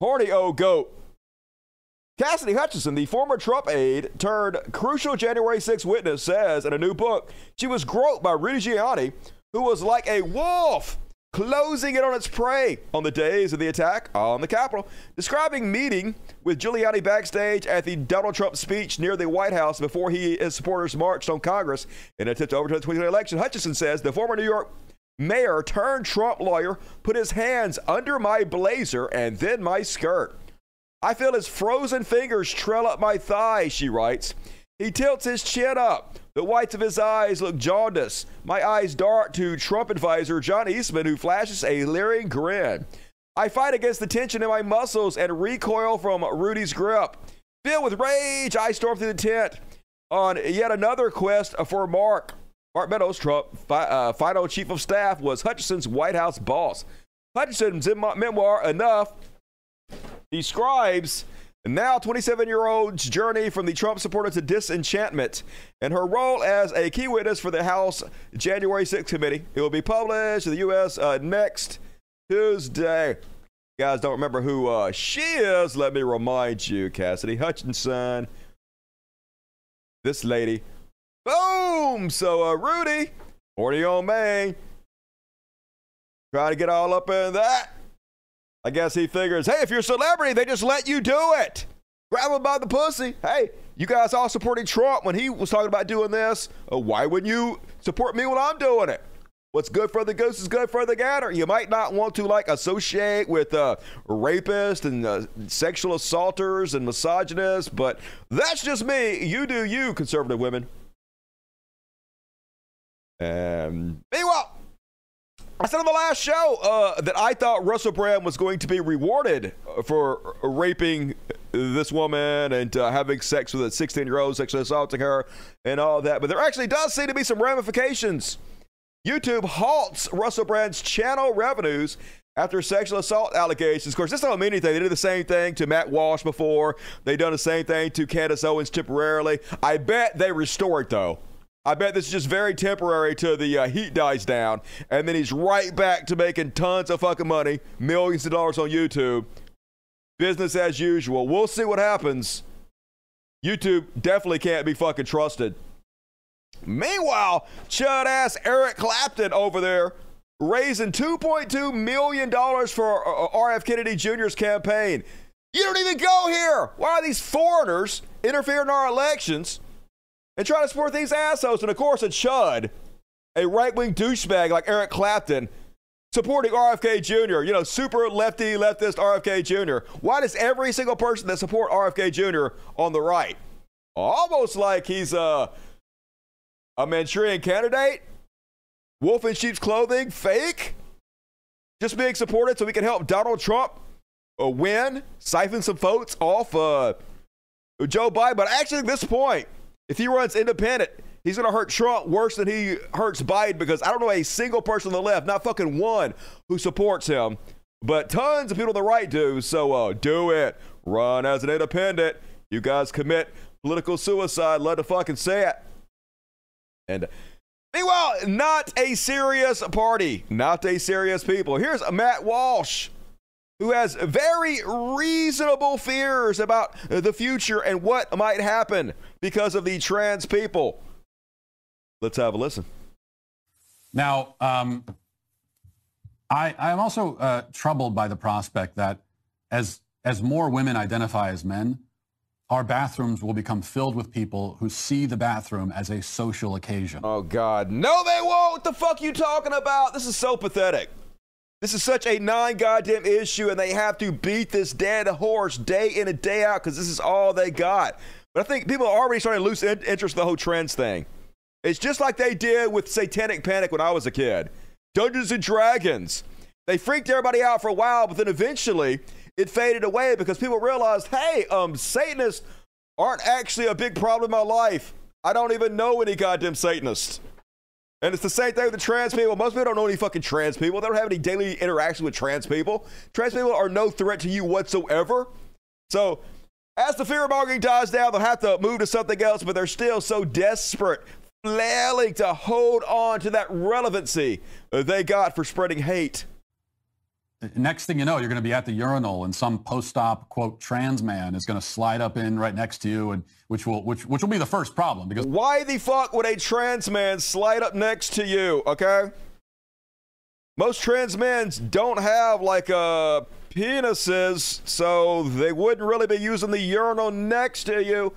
[SPEAKER 1] Horny old goat. Cassidy Hutchinson, the former Trump aide turned crucial January 6 witness, says in a new book she was groped by Rudy Giuliani, who was like a wolf closing in on its prey on the days of the attack on the Capitol, describing meeting with Giuliani backstage at the Donald Trump speech near the White House before he his supporters marched on Congress in an attempt to overturn the 2020 election. Hutchinson says the former New York mayor turned Trump lawyer put his hands under my blazer and then my skirt. I feel his frozen fingers trail up my thigh, she writes. He tilts his chin up. The whites of his eyes look jaundiced. My eyes dart to Trump advisor John Eastman, who flashes a leering grin. I fight against the tension in my muscles and recoil from Rudy's grip. Filled with rage, I storm through the tent on yet another quest for Mark. Mark Meadows, Trump, fi- uh, final chief of staff, was Hutchinson's White House boss. Hutchinson's em- memoir, Enough, describes a now 27 year old's journey from the Trump supporter to disenchantment and her role as a key witness for the House January 6th committee. It will be published in the U.S. Uh, next Tuesday. You guys don't remember who uh, she is? Let me remind you, Cassidy Hutchinson. This lady. Boom! So, uh, Rudy, 40 on Main, trying to get all up in that. I guess he figures, hey, if you're a celebrity, they just let you do it. Grab him by the pussy. Hey, you guys all supporting Trump when he was talking about doing this. Uh, why wouldn't you support me when I'm doing it? What's good for the goose is good for the gander. You might not want to like associate with uh, rapists and uh, sexual assaulters and misogynists, but that's just me. You do you, conservative women. And meanwhile, I said on the last show uh, that I thought Russell Brand was going to be rewarded for raping this woman and uh, having sex with a 16 year old, sexually assaulting her, and all that. But there actually does seem to be some ramifications. YouTube halts Russell Brand's channel revenues after sexual assault allegations. Of course, this don't mean anything. They did the same thing to Matt Walsh before. They done the same thing to Candace Owens temporarily. I bet they restore it though. I bet this is just very temporary till the uh, heat dies down, and then he's right back to making tons of fucking money, millions of dollars on YouTube. Business as usual. We'll see what happens. YouTube definitely can't be fucking trusted. Meanwhile, chud ass Eric Clapton over there raising $2.2 million for uh, RF Kennedy Jr.'s campaign. You don't even go here. Why are these foreigners interfering in our elections and trying to support these assholes? And of course, a chud, a right wing douchebag like Eric Clapton, supporting RFK Jr., you know, super lefty, leftist RFK Jr. Why does every single person that support RFK Jr. on the right, almost like he's a, a Manchurian candidate, wolf in sheep's clothing, fake, just being supported so we can help Donald Trump uh, win, siphon some votes off uh, Joe Biden. But actually, at this point, if he runs independent, he's going to hurt Trump worse than he hurts Biden because I don't know a single person on the left, not fucking one, who supports him. But tons of people on the right do. So uh, do it. Run as an independent. You guys commit political suicide. Let the fucking say it. And meanwhile, not a serious party. Not a serious people. Here's Matt Walsh who has very reasonable fears about the future and what might happen because of the trans people. Let's have a listen.
[SPEAKER 15] Now, um, I, I'm also uh, troubled by the prospect that as as more women identify as men, our bathrooms will become filled with people who see the bathroom as a social occasion.
[SPEAKER 1] Oh God, no, they won't. What the fuck you talking about? This is so pathetic. This is such a non goddamn issue, and they have to beat this dead horse day in and day out because this is all they got. But I think people are already starting to lose interest in the whole trans thing. It's just like they did with Satanic Panic when I was a kid. Dungeons and Dragons. They freaked everybody out for a while, but then eventually it faded away because people realized, hey, um, Satanists aren't actually a big problem in my life. I don't even know any goddamn Satanists. And it's the same thing with the trans people. Most people don't know any fucking trans people. They don't have any daily interaction with trans people. Trans people are no threat to you whatsoever. So, as the fear mongering dies down, they'll have to move to something else, but they're still so desperate, flailing to hold on to that relevancy they got for spreading hate.
[SPEAKER 15] Next thing you know, you're going to be at the urinal, and some post-op quote trans man is going to slide up in right next to you, and which will which which will be the first problem because
[SPEAKER 1] why the fuck would a trans man slide up next to you? Okay, most trans men don't have like uh penises, so they wouldn't really be using the urinal next to you.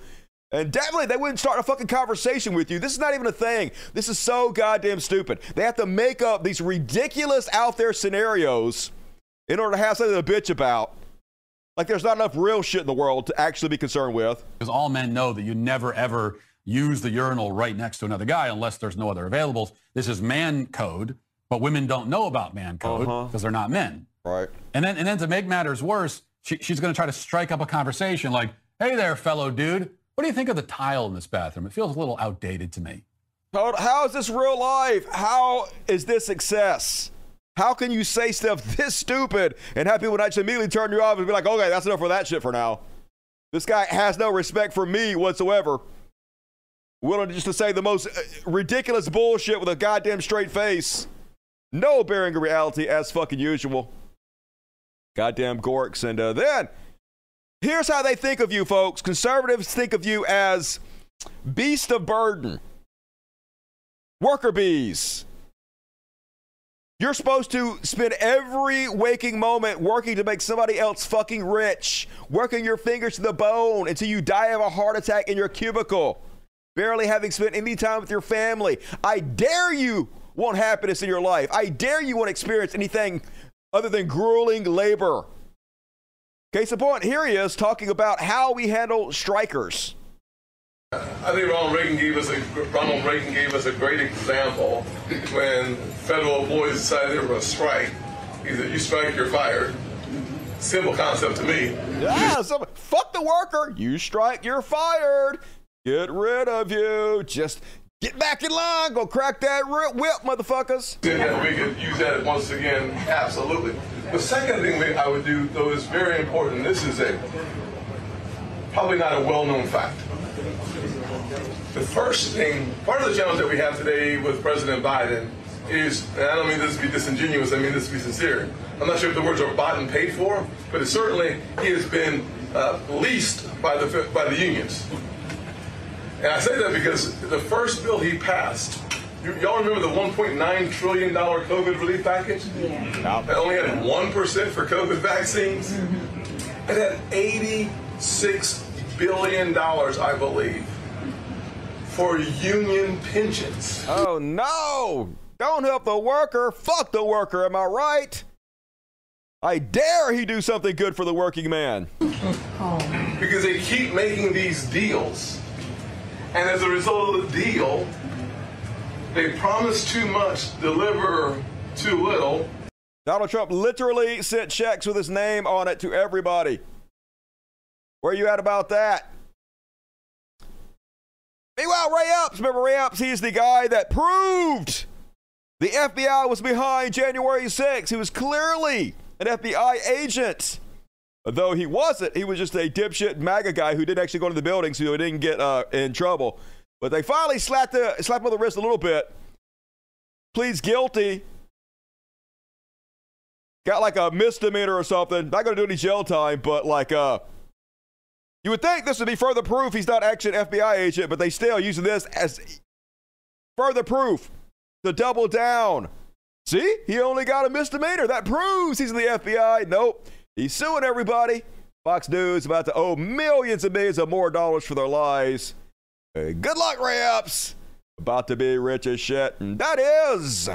[SPEAKER 1] And definitely, they wouldn't start a fucking conversation with you. This is not even a thing. This is so goddamn stupid. They have to make up these ridiculous out there scenarios in order to have something to bitch about. Like there's not enough real shit in the world to actually be concerned with.
[SPEAKER 15] Because all men know that you never ever use the urinal right next to another guy unless there's no other availables. This is man code, but women don't know about man code because uh-huh. they're not men.
[SPEAKER 1] Right.
[SPEAKER 15] And then and then to make matters worse, she, she's going to try to strike up a conversation like, "Hey there, fellow dude. What do you think of the tile in this bathroom? It feels a little outdated to me."
[SPEAKER 1] How, how is this real life? How is this success? How can you say stuff this stupid and have people not just immediately turn you off and be like, okay, that's enough for that shit for now? This guy has no respect for me whatsoever. Willing just to say the most uh, ridiculous bullshit with a goddamn straight face. No bearing of reality as fucking usual. Goddamn Gorks. And uh, then here's how they think of you, folks. Conservatives think of you as beast of burden, worker bees. You're supposed to spend every waking moment working to make somebody else fucking rich, working your fingers to the bone until you die of a heart attack in your cubicle, barely having spent any time with your family. I dare you want happiness in your life. I dare you want to experience anything other than grueling labor. Case in point, here he is talking about how we handle strikers.
[SPEAKER 16] I think Ronald Reagan gave us a Ronald Reagan gave us a great example when federal employees decided they were going to strike. He said, "You strike, you're fired." Simple concept to me.
[SPEAKER 1] Yeah, so, fuck the worker. You strike, you're fired. Get rid of you. Just get back in line. Go crack that whip, motherfuckers.
[SPEAKER 16] And we could use that once again. Absolutely. The second thing I would do, though, is very important. This is a probably not a well-known fact. The first thing, part of the challenge that we have today with President Biden is, and I don't mean this to be disingenuous, I mean this to be sincere. I'm not sure if the words are bought and paid for, but it's certainly he has been uh, leased by the by the unions. And I say that because the first bill he passed, you, all remember the 1.9 trillion dollar COVID relief package? Yeah. That only had 1% for COVID vaccines. It had 86 billion dollars, I believe for union pensions.
[SPEAKER 1] Oh no! Don't help the worker. Fuck the worker. Am I right? I dare he do something good for the working man.
[SPEAKER 16] Because they keep making these deals. And as a result of the deal, they promise too much, deliver too little.
[SPEAKER 1] Donald Trump literally sent checks with his name on it to everybody. Where you at about that? Meanwhile, Ray Epps, remember Ray Epps? He's the guy that proved the FBI was behind January 6th. He was clearly an FBI agent. Though he wasn't, he was just a dipshit MAGA guy who didn't actually go to the building, so he didn't get uh, in trouble. But they finally slapped, the, slapped him on the wrist a little bit. Pleads guilty. Got like a misdemeanor or something. Not going to do any jail time, but like, uh, you would think this would be further proof he's not actually an FBI agent, but they still using this as further proof to double down. See, he only got a misdemeanor. That proves he's in the FBI. Nope. He's suing everybody. Fox News about to owe millions and millions of more dollars for their lies. Hey, good luck, Ray Epps. About to be rich as shit. And that is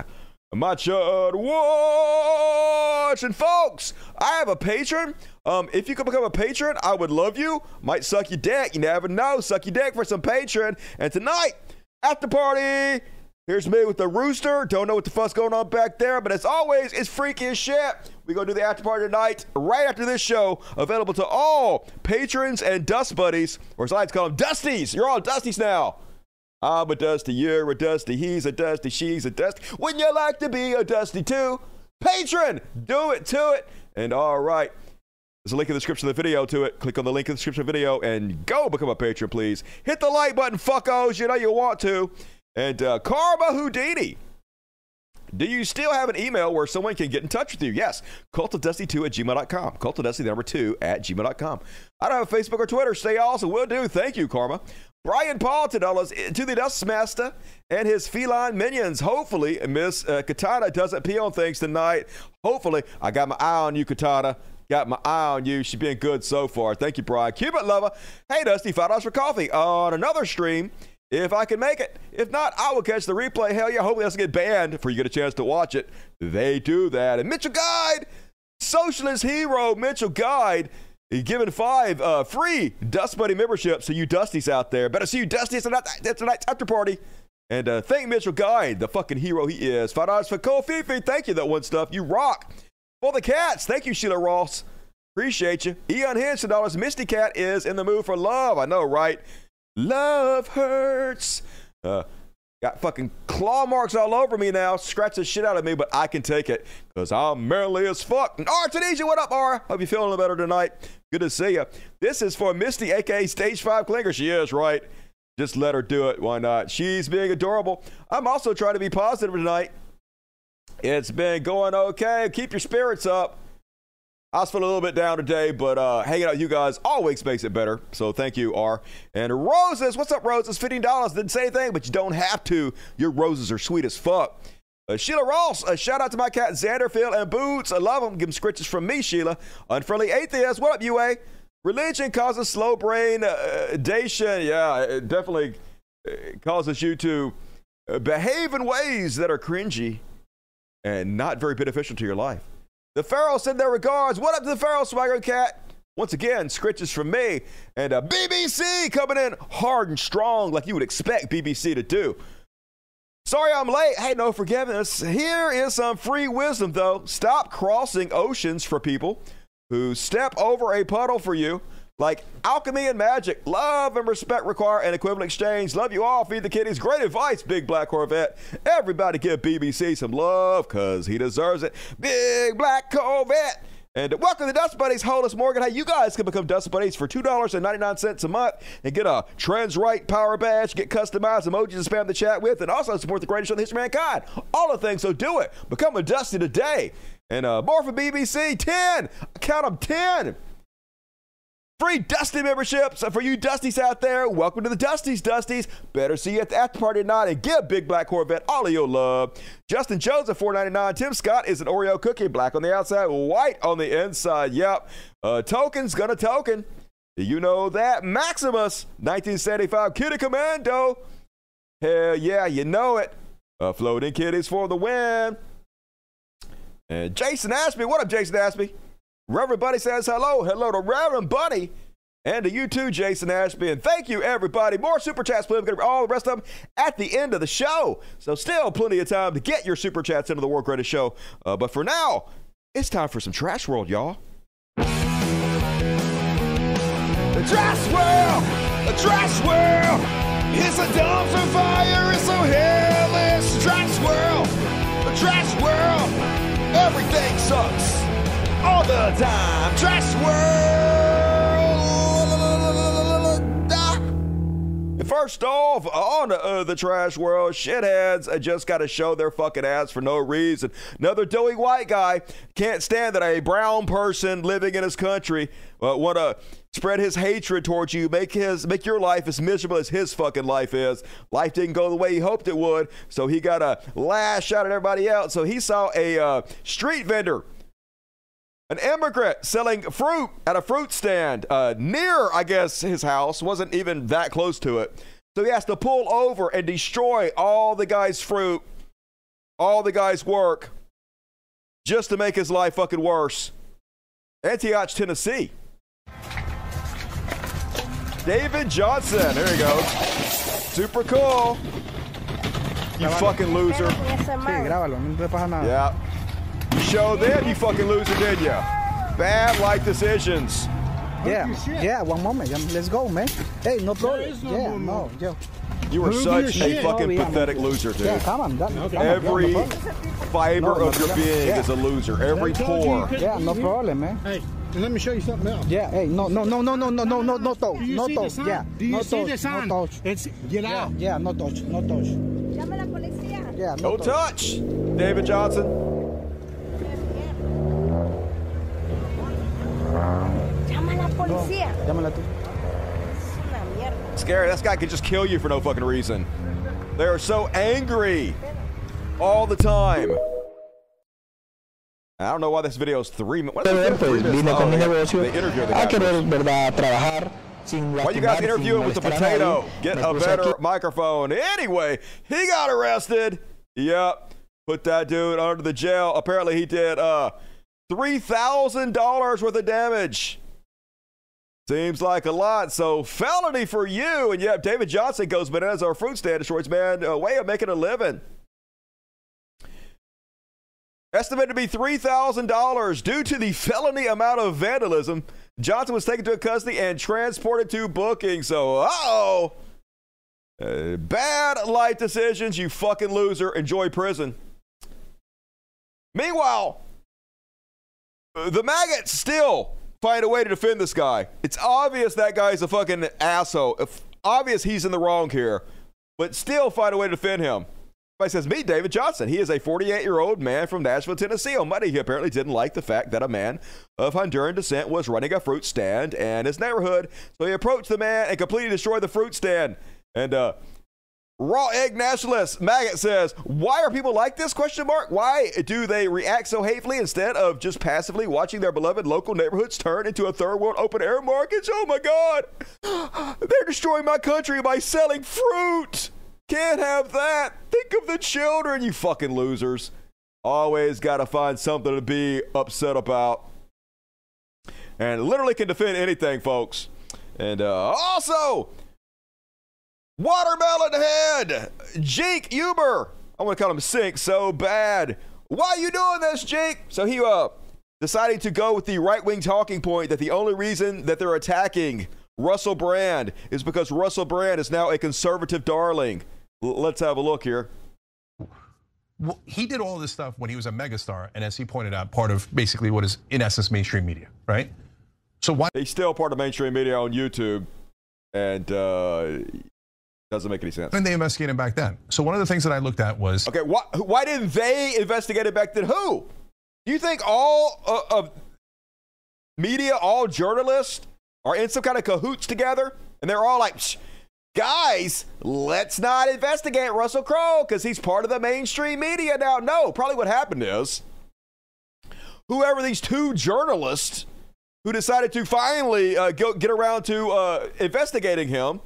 [SPEAKER 1] my Chud Watch. And folks, I have a Patreon. Um, if you could become a patron, I would love you. Might suck your dick. You never know. Suck your dick for some patron. And tonight, after party, here's me with the rooster. Don't know what the fuck's going on back there, but as always, it's freaky as shit. We gonna do the after party tonight, right after this show, available to all patrons and dust buddies, or as I like to call them, dusties. You're all dusties now. I'm a dusty, you're a dusty, he's a dusty, she's a dusty. Wouldn't you like to be a dusty too? Patreon, do it to it. And all right. There's a link in the description of the video to it. Click on the link in the description of the video and go become a patron, please. Hit the like button, fuckos. You know you want to. And uh, Karma Houdini. Do you still have an email where someone can get in touch with you? Yes. Cultofdusty2 at gmail.com. Cultofdusty, the number 2 at gmail.com. I don't have Facebook or Twitter. Stay awesome. Will do. Thank you, Karma. Brian Paul to dollars to the Dust Master and his feline minions. Hopefully, Miss uh, Katana doesn't pee on things tonight. Hopefully, I got my eye on you, Katana. Got my eye on you. She's been good so far. Thank you, Brian. Cupid lover. Hey, Dusty, five dollars for coffee on another stream. If I can make it. If not, I will catch the replay. Hell yeah. Hopefully, doesn't get banned before you get a chance to watch it. They do that. And Mitchell Guide, socialist hero Mitchell Guide, giving five uh, free Dust Buddy memberships to you Dusties out there. Better see you Dusties at tonight's after party. And uh, thank Mitchell Guide, the fucking hero he is. Five dollars for Kofi. Thank you, that one stuff. You rock. For the cats, thank you, Sheila Ross. Appreciate you. Eon Henson dollars. Misty Cat is in the mood for love. I know, right? Love hurts. Uh, got fucking claw marks all over me now. Scratch the shit out of me, but I can take it because I'm merely as fuck. Ara Tunisia, what up, Ara? Hope you feeling better tonight. Good to see you. This is for Misty, aka Stage 5 Clinger. She is, right? Just let her do it. Why not? She's being adorable. I'm also trying to be positive tonight. It's been going okay. Keep your spirits up. I was feeling a little bit down today, but uh, hanging out with you guys always makes it better. So thank you, R. And Roses, what's up, Roses? $15. Didn't say anything, but you don't have to. Your roses are sweet as fuck. Uh, Sheila Ross, a shout out to my cat Xanderfield and Boots. I love them. Give them scritches from me, Sheila. Unfriendly Atheist, what up, UA? Religion causes slow brain uh, dation. Yeah, it definitely uh, causes you to uh, behave in ways that are cringy and not very beneficial to your life. The Pharaoh sent their regards. What up to the Pharaoh, Swagger Cat? Once again, scritches from me. And uh, BBC coming in hard and strong like you would expect BBC to do. Sorry I'm late. Hey, no forgiveness. Here is some free wisdom, though. Stop crossing oceans for people who step over a puddle for you. Like alchemy and magic, love and respect require an equivalent exchange. Love you all. Feed the kiddies. Great advice, Big Black Corvette. Everybody give BBC some love because he deserves it. Big Black Corvette. And welcome to Dust Buddies, Hollis Morgan. Hey, you guys can become Dust Buddies for $2.99 a month and get a Trans Right Power Badge, get customized emojis to spam the chat with, and also support the greatest show in the history of mankind. All the things, so do it. Become a Dusty today. And uh, more for BBC, 10. Count them 10. Free Dusty memberships for you Dusties out there. Welcome to the Dusties, Dusties. Better see you at the after party tonight and give Big Black Corvette all of your love. Justin four ninety nine. Tim Scott is an Oreo cookie, black on the outside, white on the inside. Yep. Uh, token's gonna token. You know that. Maximus, 1975. Kitty Commando. Hell yeah, you know it. Uh, floating kitties for the win. And Jason Ashby. What up, Jason Ashby? Reverend Buddy says hello. Hello to Reverend Buddy. And to you too, Jason Ashby. And thank you, everybody. More super chats, please. We're going to all the rest of them at the end of the show. So, still plenty of time to get your super chats into the War Greatest Show. Uh, but for now, it's time for some Trash World, y'all. The Trash World! The Trash World! It's a dumpster fire, it's so hellish. Trash World! The Trash World! Everything sucks all the time. Trash World! First off, on uh, the trash world, shitheads uh, just got to show their fucking ass for no reason. Another doughy white guy can't stand that a brown person living in his country uh, want to spread his hatred towards you, make his make your life as miserable as his fucking life is. Life didn't go the way he hoped it would, so he got a lash out at everybody else. So he saw a uh, street vendor an immigrant selling fruit at a fruit stand uh, near, I guess, his house, wasn't even that close to it. So he has to pull over and destroy all the guy's fruit, all the guy's work, just to make his life fucking worse. Antioch, Tennessee. David Johnson. There he goes. Super cool. You fucking loser. Yeah. You showed them, you fucking loser, did you? Bad life decisions.
[SPEAKER 17] Yeah, yeah, one moment. Let's go, man. Hey, no problem.
[SPEAKER 8] no
[SPEAKER 17] yeah,
[SPEAKER 8] more,
[SPEAKER 17] no, yo.
[SPEAKER 1] You are such a fucking
[SPEAKER 17] Oh, yeah,
[SPEAKER 1] pathetic
[SPEAKER 17] man.
[SPEAKER 1] loser, dude.
[SPEAKER 17] Yeah, come on, that- come
[SPEAKER 1] Every
[SPEAKER 17] no problem.
[SPEAKER 1] fiber
[SPEAKER 17] No, no,
[SPEAKER 1] of your being
[SPEAKER 17] Yeah.
[SPEAKER 1] is a loser. Every pore.
[SPEAKER 17] Yeah, no problem, man.
[SPEAKER 8] Hey, let me show you something else.
[SPEAKER 17] Yeah, hey, no, no, no, no, no, no, no, no, no touch,
[SPEAKER 8] Do you
[SPEAKER 17] no
[SPEAKER 8] see the
[SPEAKER 17] touch.
[SPEAKER 8] sign?
[SPEAKER 17] Yeah,
[SPEAKER 8] Do you
[SPEAKER 17] no
[SPEAKER 8] see
[SPEAKER 17] touch,
[SPEAKER 8] the sign?
[SPEAKER 17] no touch.
[SPEAKER 8] It's get out.
[SPEAKER 17] yeah, no touch, no touch. Yeah, no
[SPEAKER 1] No touch. David Johnson.
[SPEAKER 18] Llama a la policía.
[SPEAKER 17] Llámala tú.
[SPEAKER 18] Es una mierda.
[SPEAKER 1] Scary. This guy could just kill you for no fucking reason. They are so angry all the time. I don't know why this video is three minutes. What is
[SPEAKER 17] Ver,
[SPEAKER 1] this
[SPEAKER 17] pues vine con mi negocio
[SPEAKER 1] They interview the
[SPEAKER 17] a querer, verdad, trabajar sin
[SPEAKER 1] Why you guys interviewing with the potato? Get a better microphone. Anyway, he got arrested. Yep. Put that dude under the jail. Apparently, he did uh three thousand dollars worth of damage. Seems like a lot. So felony for you. And yep, David Johnson goes bananas our fruit stand destroys man a way of making a living. Estimated to be $3,000 due to the felony amount of vandalism. Johnson was taken to custody and transported to booking. So, uh-oh. Uh, bad life decisions, you fucking loser. Enjoy prison. Meanwhile, the maggots still find a way to defend this guy. It's obvious that guy's a fucking asshole. If, obvious he's in the wrong here, but still find a way to defend him. Somebody says, Meet David Johnson. He is a 48 year old man from Nashville, Tennessee. On Monday, he apparently didn't like the fact that a man of Honduran descent was running a fruit stand in his neighborhood. So he approached the man and completely destroyed the fruit stand. And uh, Raw Egg Nationalist Maggot says, "Why are people like this? Question mark. Why do they react so hatefully instead of just passively watching their beloved local neighborhoods turn into a third world open air markets? Oh my God, they're destroying my country by selling fruit. Can't have that. Think of the children, you fucking losers. Always got to find something to be upset about, and literally can defend anything, folks. And uh, also." Watermelon Head, Cenk Uygur. I want to call him Sink so bad. Why are you doing this, Cenk? So he uh decided to go with the right wing talking point that the only reason that they're attacking Russell Brand is because Russell Brand is now a conservative darling. L- let's have a look here.
[SPEAKER 19] Well, he did all this stuff when he was a megastar, and as he pointed out, part of basically what is in essence mainstream media, right? So why
[SPEAKER 1] he's still part of mainstream media on YouTube, and uh, doesn't make any sense.
[SPEAKER 19] didn't they investigated him back then? So one of the things that I looked at was
[SPEAKER 1] Okay, why, why didn't they investigate it back then? Who? Do you think all uh, of media, all journalists are in some kind of cahoots together? And they're all like, guys, let's not investigate Russell Crowe because he's part of the mainstream media now. No, probably what happened is whoever these two journalists who decided to finally uh, go, get around to uh, investigating him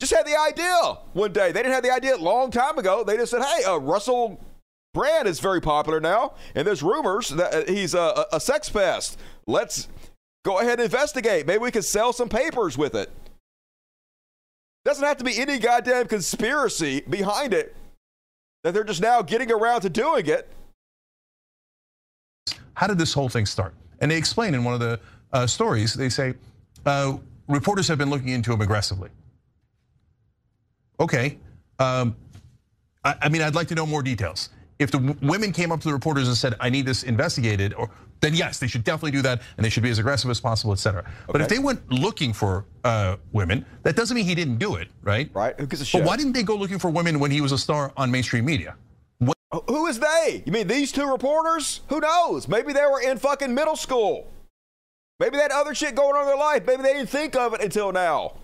[SPEAKER 1] just had the idea one day. They didn't have the idea a long time ago. They just said, hey, uh, Russell Brand is very popular now, and there's rumors that uh, he's a, a sex pest. Let's go ahead and investigate. Maybe we can sell some papers with it. Doesn't have to be any goddamn conspiracy behind it that they're just now getting around to doing it.
[SPEAKER 19] how did this whole thing start? And they explain in one of the uh, stories, they say, uh, reporters have been looking into him aggressively. Okay. Um, I, I mean, I'd like to know more details. If the women came up to the reporters and said, I need this investigated, or then yes, they should definitely do that, and they should be as aggressive as possible, et cetera. But if they went looking for uh, women, that doesn't mean he didn't do it, right?
[SPEAKER 1] Right. Who gives a
[SPEAKER 19] But why didn't they go looking for women when he was a star on mainstream media?
[SPEAKER 1] Who is they? You mean these two reporters? Who knows? Maybe they were in fucking middle school. Maybe that other shit going on in their life. Maybe they didn't think of it until now.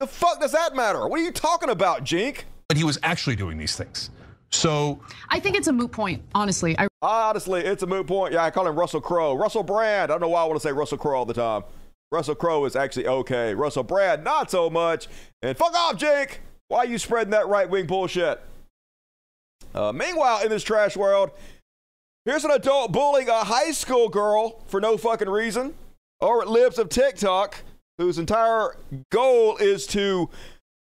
[SPEAKER 1] The fuck does that matter? What are you talking about, Cenk?
[SPEAKER 19] But he was actually doing these things. So
[SPEAKER 20] I think it's a moot point, honestly. I
[SPEAKER 1] Honestly, it's a moot point. Yeah, I call him Russell Crowe. Russell Brand. I don't know why I want to say Russell Crowe all the time. Russell Crowe is actually okay. Russell Brand, not so much. And fuck off, Cenk. Why are you spreading that right wing bullshit? Uh, meanwhile, in this trash world, here's an adult bullying a high school girl for no fucking reason Or at Libs of TikTok, whose entire goal is to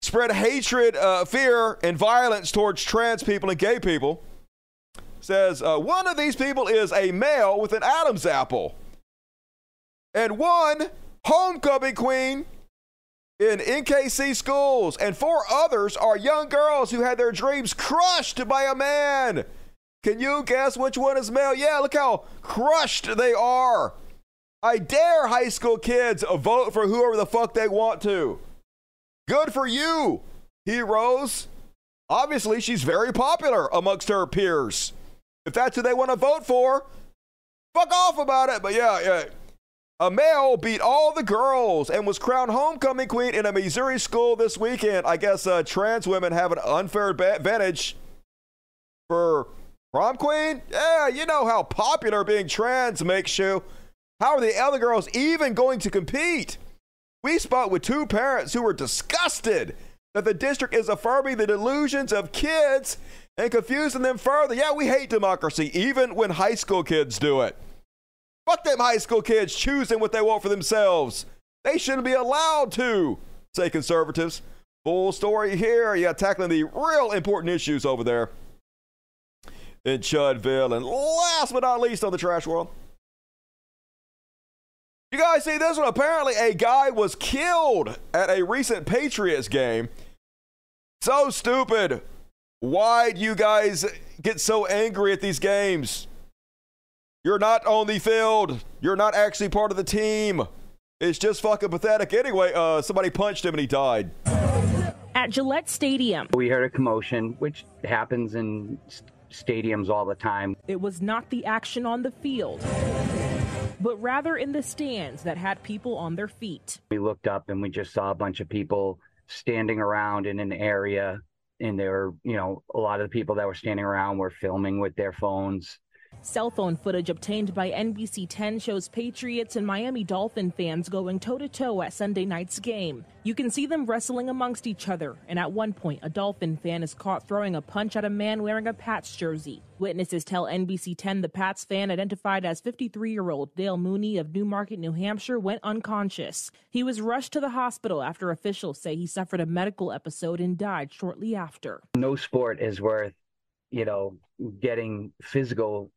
[SPEAKER 1] spread hatred, uh, fear, and violence towards trans people and gay people says uh, one of these people is a male with an Adam's apple, and one homecoming queen in NKC schools, and four others are young girls who had their dreams crushed by a man. Can you guess which one is male? Yeah, look how crushed they are. I dare high school kids vote for whoever the fuck they want to. Good for you, heroes. Obviously, she's very popular amongst her peers. If that's who they want to vote for, fuck off about it. But yeah, yeah. A male beat all the girls and was crowned homecoming queen in a Missouri school this weekend. I guess uh, trans women have an unfair advantage for prom queen. Yeah, you know how popular being trans makes you. How are the other girls even going to compete? We spoke with two parents who were disgusted that the district is affirming the delusions of kids and confusing them further. Yeah, we hate democracy, even when high school kids do it. Fuck them high school kids choosing what they want for themselves. They shouldn't be allowed to, say conservatives. Full story here. Yeah, tackling the real important issues over there in Chudville. And last but not least on the trash world. You guys see this one? Apparently, a guy was killed at a recent Patriots game. So stupid. Why do you guys get so angry at these games? You're not on the field. You're not actually part of the team. It's just fucking pathetic. Anyway, uh, somebody punched him and he died.
[SPEAKER 21] at Gillette Stadium.
[SPEAKER 22] We heard a commotion, which happens in stadiums all the time.
[SPEAKER 21] It was not the action on the field, but rather in the stands that had people on their feet.
[SPEAKER 22] We looked up and we just saw a bunch of people standing around in an area, and there were, you know, a lot of the people that were standing around were filming with their phones.
[SPEAKER 21] Cell phone footage obtained by NBC 10 shows Patriots and Miami Dolphin fans going toe to toe at Sunday night's game. You can see them wrestling amongst each other, and at one point, a Dolphin fan is caught throwing a punch at a man wearing a Pats jersey. Witnesses tell NBC 10 the Pats fan, identified as 53 year old Dale Mooney of Newmarket, New Hampshire, went unconscious. He was rushed to the hospital after officials say he suffered a medical episode and died shortly after.
[SPEAKER 22] No sport is worth, you know, getting physical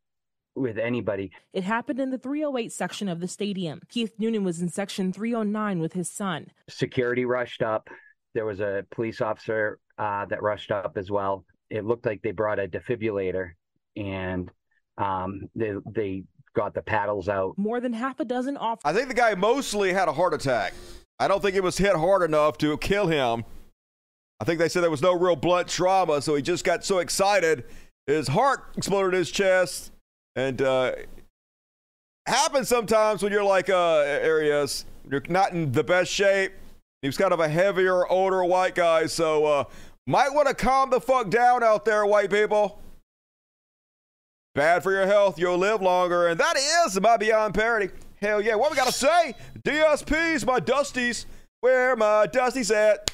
[SPEAKER 22] with anybody.
[SPEAKER 21] It happened in the 308 section of the stadium. Keith Noonan was in section 309 with his son.
[SPEAKER 22] Security rushed up. There was a police officer uh, that rushed up as well. It looked like they brought a defibrillator and um, they they got the paddles out.
[SPEAKER 21] More than half a dozen off.
[SPEAKER 1] I think the guy mostly had a heart attack. I don't think it was hit hard enough to kill him. I think they said there was no real blunt trauma, so he just got so excited, his heart exploded in his chest, and uh, happens sometimes when you're like uh, areas you're not in the best shape. He was kind of a heavier, older white guy, so uh, might want to calm the fuck down out there, white people. Bad for your health. You'll live longer. And that is my Beyond Parody. Hell yeah. What we got to say? DSPs, my Dusties. Where my Dusties at?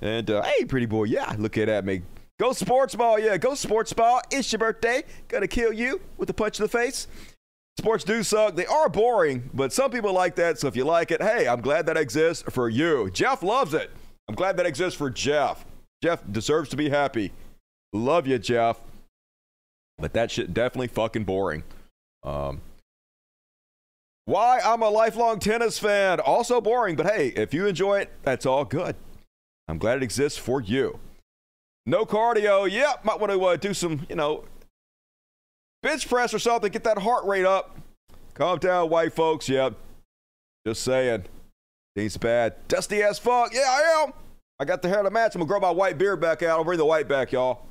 [SPEAKER 1] And uh, hey, pretty boy. Yeah, look at that, me. Go sports ball. Yeah, go sports ball. It's your birthday. Gonna kill you with a punch in the face. Sports do suck. They are boring, but some people like that. So if you like it, hey, I'm glad that exists for you. Jeff loves it. I'm glad that exists for Jeff. Jeff deserves to be happy. Love you, Jeff. But that shit definitely fucking boring. Um, why I'm a lifelong tennis fan. Also boring, but hey, if you enjoy it, that's all good. I'm glad it exists for you. No cardio. Yep, might want to uh, do some, you know, bench press or something. Get that heart rate up. Calm down, white folks. Yep. Just saying. Things bad. Dusty as fuck. Yeah, I am. I got the hair to match. I'm gonna grow my white beard back out. I'll bring the white back, y'all.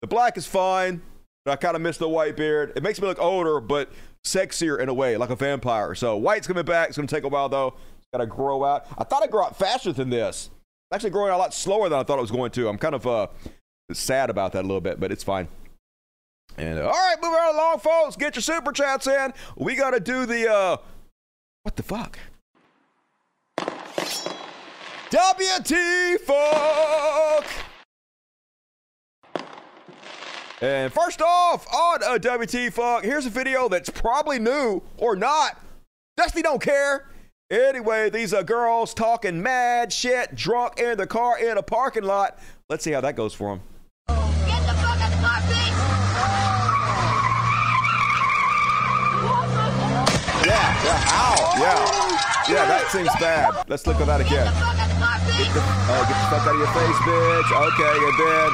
[SPEAKER 1] The black is fine, but I kind of miss the white beard. It makes me look older, but sexier in a way, like a vampire. So white's coming back. It's gonna take a while though. It's gotta grow out. I thought I'd grow out faster than this. Actually growing a lot slower than I thought it was going to. I'm kind of uh, sad about that a little bit, but it's fine. And uh, all right, moving along, folks. Get your super chats in. We got to do the uh, what the fuck? WT fuck. And first off, on a WT fuck, here's a video that's probably new or not. Dusty don't care. Anyway, these are girls talking mad shit, drunk in the car in a parking lot. Let's see how that goes for them. Yeah, yeah, ow, yeah. Yeah, that seems bad. Let's look at that again. Get the, uh, get the fuck out of your face, bitch. Okay, and then.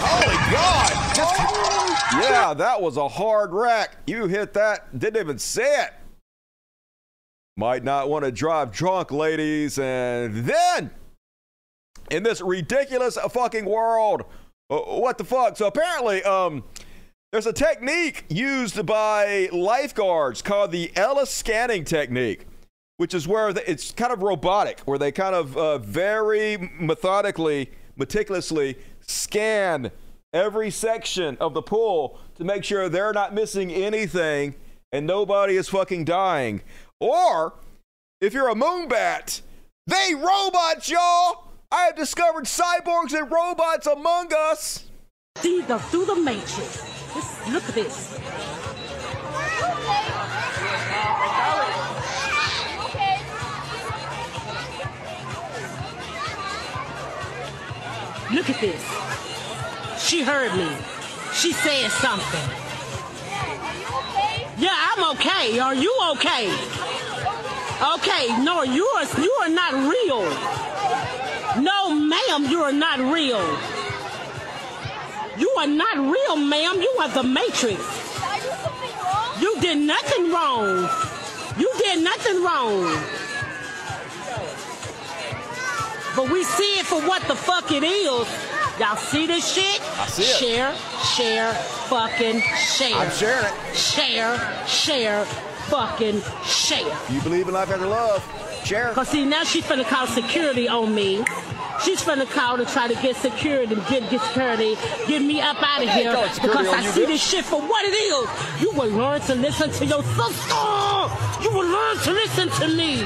[SPEAKER 1] Holy God! Just, yeah, that was a hard rack. You hit that, didn't even say it. Might not want to drive drunk, ladies. And then, in this ridiculous fucking world, uh, what the fuck? So apparently, um, there's a technique used by lifeguards called the Ellis scanning technique, which is where the, it's kind of robotic, where they kind of uh, very methodically, meticulously scan every section of the pool to make sure they're not missing anything and nobody is fucking dying. Or if you're a moonbat, they robots, y'all. I have discovered cyborgs and robots among us.
[SPEAKER 21] See the through the matrix. This, look at this. Look at this. She heard me. She said something. Yeah, I'm okay. Are you okay? Okay, no, you are you are not real. No, ma'am, you are not real. You are not real, ma'am. You are the Matrix. You did nothing wrong. You did nothing wrong.
[SPEAKER 23] but we see it for what the fuck it is. Y'all see this shit?
[SPEAKER 1] I see it.
[SPEAKER 23] Share, share, fucking share.
[SPEAKER 1] I'm sharing it.
[SPEAKER 23] Share, share, fucking share.
[SPEAKER 1] You believe in life after love? Share.
[SPEAKER 23] Cause see now she's finna call security on me. She's finna call to try to get security, get, get security, get me up out of here because I see
[SPEAKER 1] bitch.
[SPEAKER 23] this shit for what it is. You will learn to listen to your sister. You will learn to listen to me.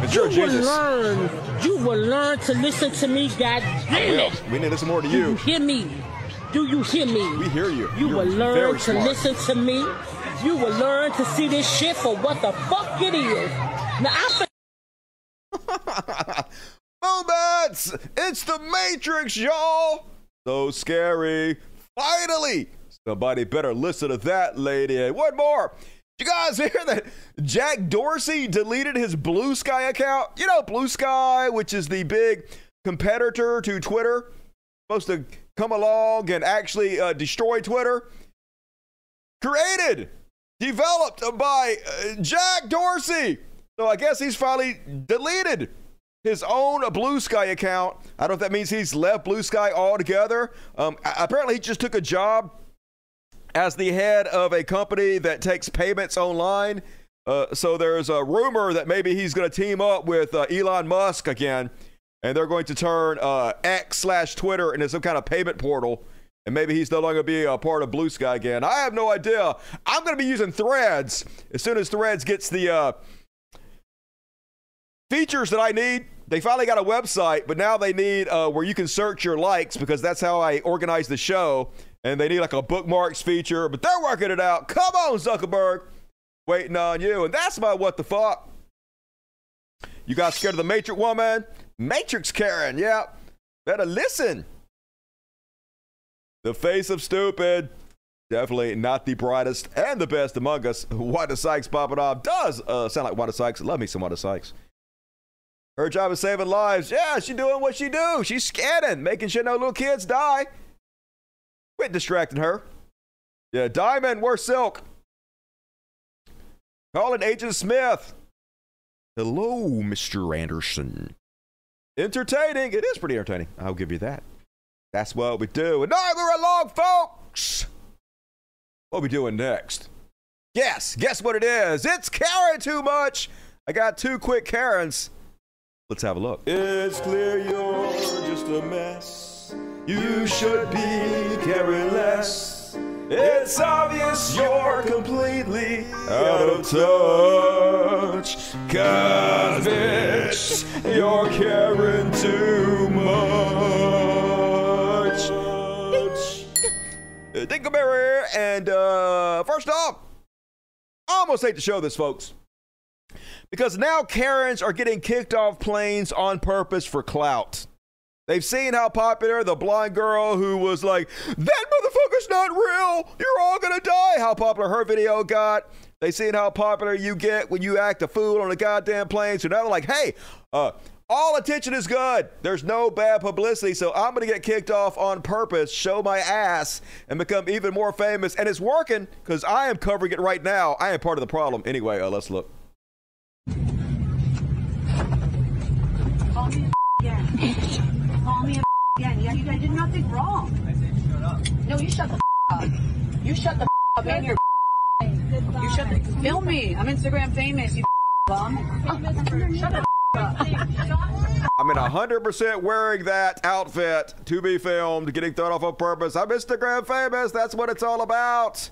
[SPEAKER 1] But
[SPEAKER 23] You
[SPEAKER 1] you're
[SPEAKER 23] will learn. You will learn to listen to me. God damn it.
[SPEAKER 1] We need to listen more to
[SPEAKER 23] you
[SPEAKER 1] you.
[SPEAKER 23] hear me? Do you hear me?
[SPEAKER 1] We hear you.
[SPEAKER 23] You
[SPEAKER 1] You're
[SPEAKER 23] will learn to
[SPEAKER 1] smart.
[SPEAKER 23] listen to me. You will learn to see this shit for what the fuck it is. Now I
[SPEAKER 1] Moments! It's the Matrix, y'all! So scary. Finally! Somebody better listen to that, lady. And one more. You guys hear that Jack Dorsey deleted his Blue Sky account? You know, Blue Sky, which is the big competitor to Twitter, supposed to come along and actually uh, destroy Twitter. Created, developed by uh, Jack Dorsey. So I guess he's finally deleted his own Blue Sky account. I don't know if that means he's left Blue Sky altogether. Um, apparently, he just took a job as the head of a company that takes payments online. Uh, so there's a rumor that maybe he's going to team up with uh, Elon Musk again, and they're going to turn uh, X slash Twitter into some kind of payment portal. And maybe he's no longer be a part of Blue Sky again. I have no idea. I'm going to be using Threads as soon as Threads gets the uh, features that I need. They finally got a website, but now they need uh, where you can search your likes because that's how I organize the show. And they need like a bookmarks feature, but they're working it out. Come on, Zuckerberg. Waiting on you. And that's my what the fuck. You got scared of the Matrix woman? Matrix Karen, yeah. Better listen. The face of stupid. Definitely not the brightest and the best among us. Wanda Sykes popping off does uh, sound like Wanda Sykes. Love me some Wanda Sykes. Her job is saving lives. Yeah, she doing what she do. She's scanning, making sure no little kids die. Quit distracting her. Yeah, Diamond, wear silk. Calling Agent Smith. Hello, Mr. Anderson. Entertaining. It is pretty entertaining. I'll give you that. That's what we do. And now we're along, folks. What we doing next? Yes, guess what it is? It's Karen too much. I got two quick Karens. Let's have a look. It's clear you're just a mess. You should be caring less. It's obvious you're completely out of touch. Bitch, you're caring too much. Uh, Dingleberry, and uh, first off, I almost hate to show this, folks. Because now Karens are getting kicked off planes on purpose for clout. They've seen how popular the blonde girl who was like, that motherfucker's not real. You're all gonna die. How popular her video got. They seen how popular you get when you act a fool on a goddamn plane. So now they're like, hey, uh, all attention is good. There's no bad publicity. So I'm gonna get kicked off on purpose, show my ass, and become even more famous. And it's working because I am covering it right now. I am part of the problem. Anyway, uh, let's look.
[SPEAKER 24] Nothing wrong. I said shut up. No, you shut the up. You shut the up and you're You shut the film me. I'm Instagram famous. You bum. Shut the up.
[SPEAKER 1] I'm in 100% wearing that outfit to be filmed, getting thrown off on purpose. I'm Instagram famous. That's what it's all about.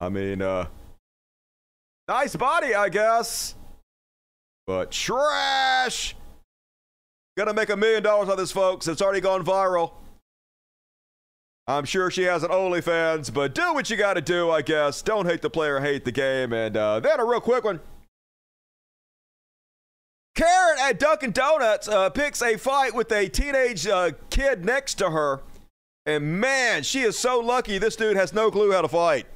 [SPEAKER 1] I mean, uh, nice body, I guess, but trash. Gonna make a million dollars on this, folks. It's already gone viral. I'm sure she has an OnlyFans, but do what you gotta do, I guess. Don't hate the player, hate the game. And uh, then a real quick one. Karen at Dunkin' Donuts uh, picks a fight with a teenage uh, kid next to her. And man, she is so lucky this dude has no clue how to fight.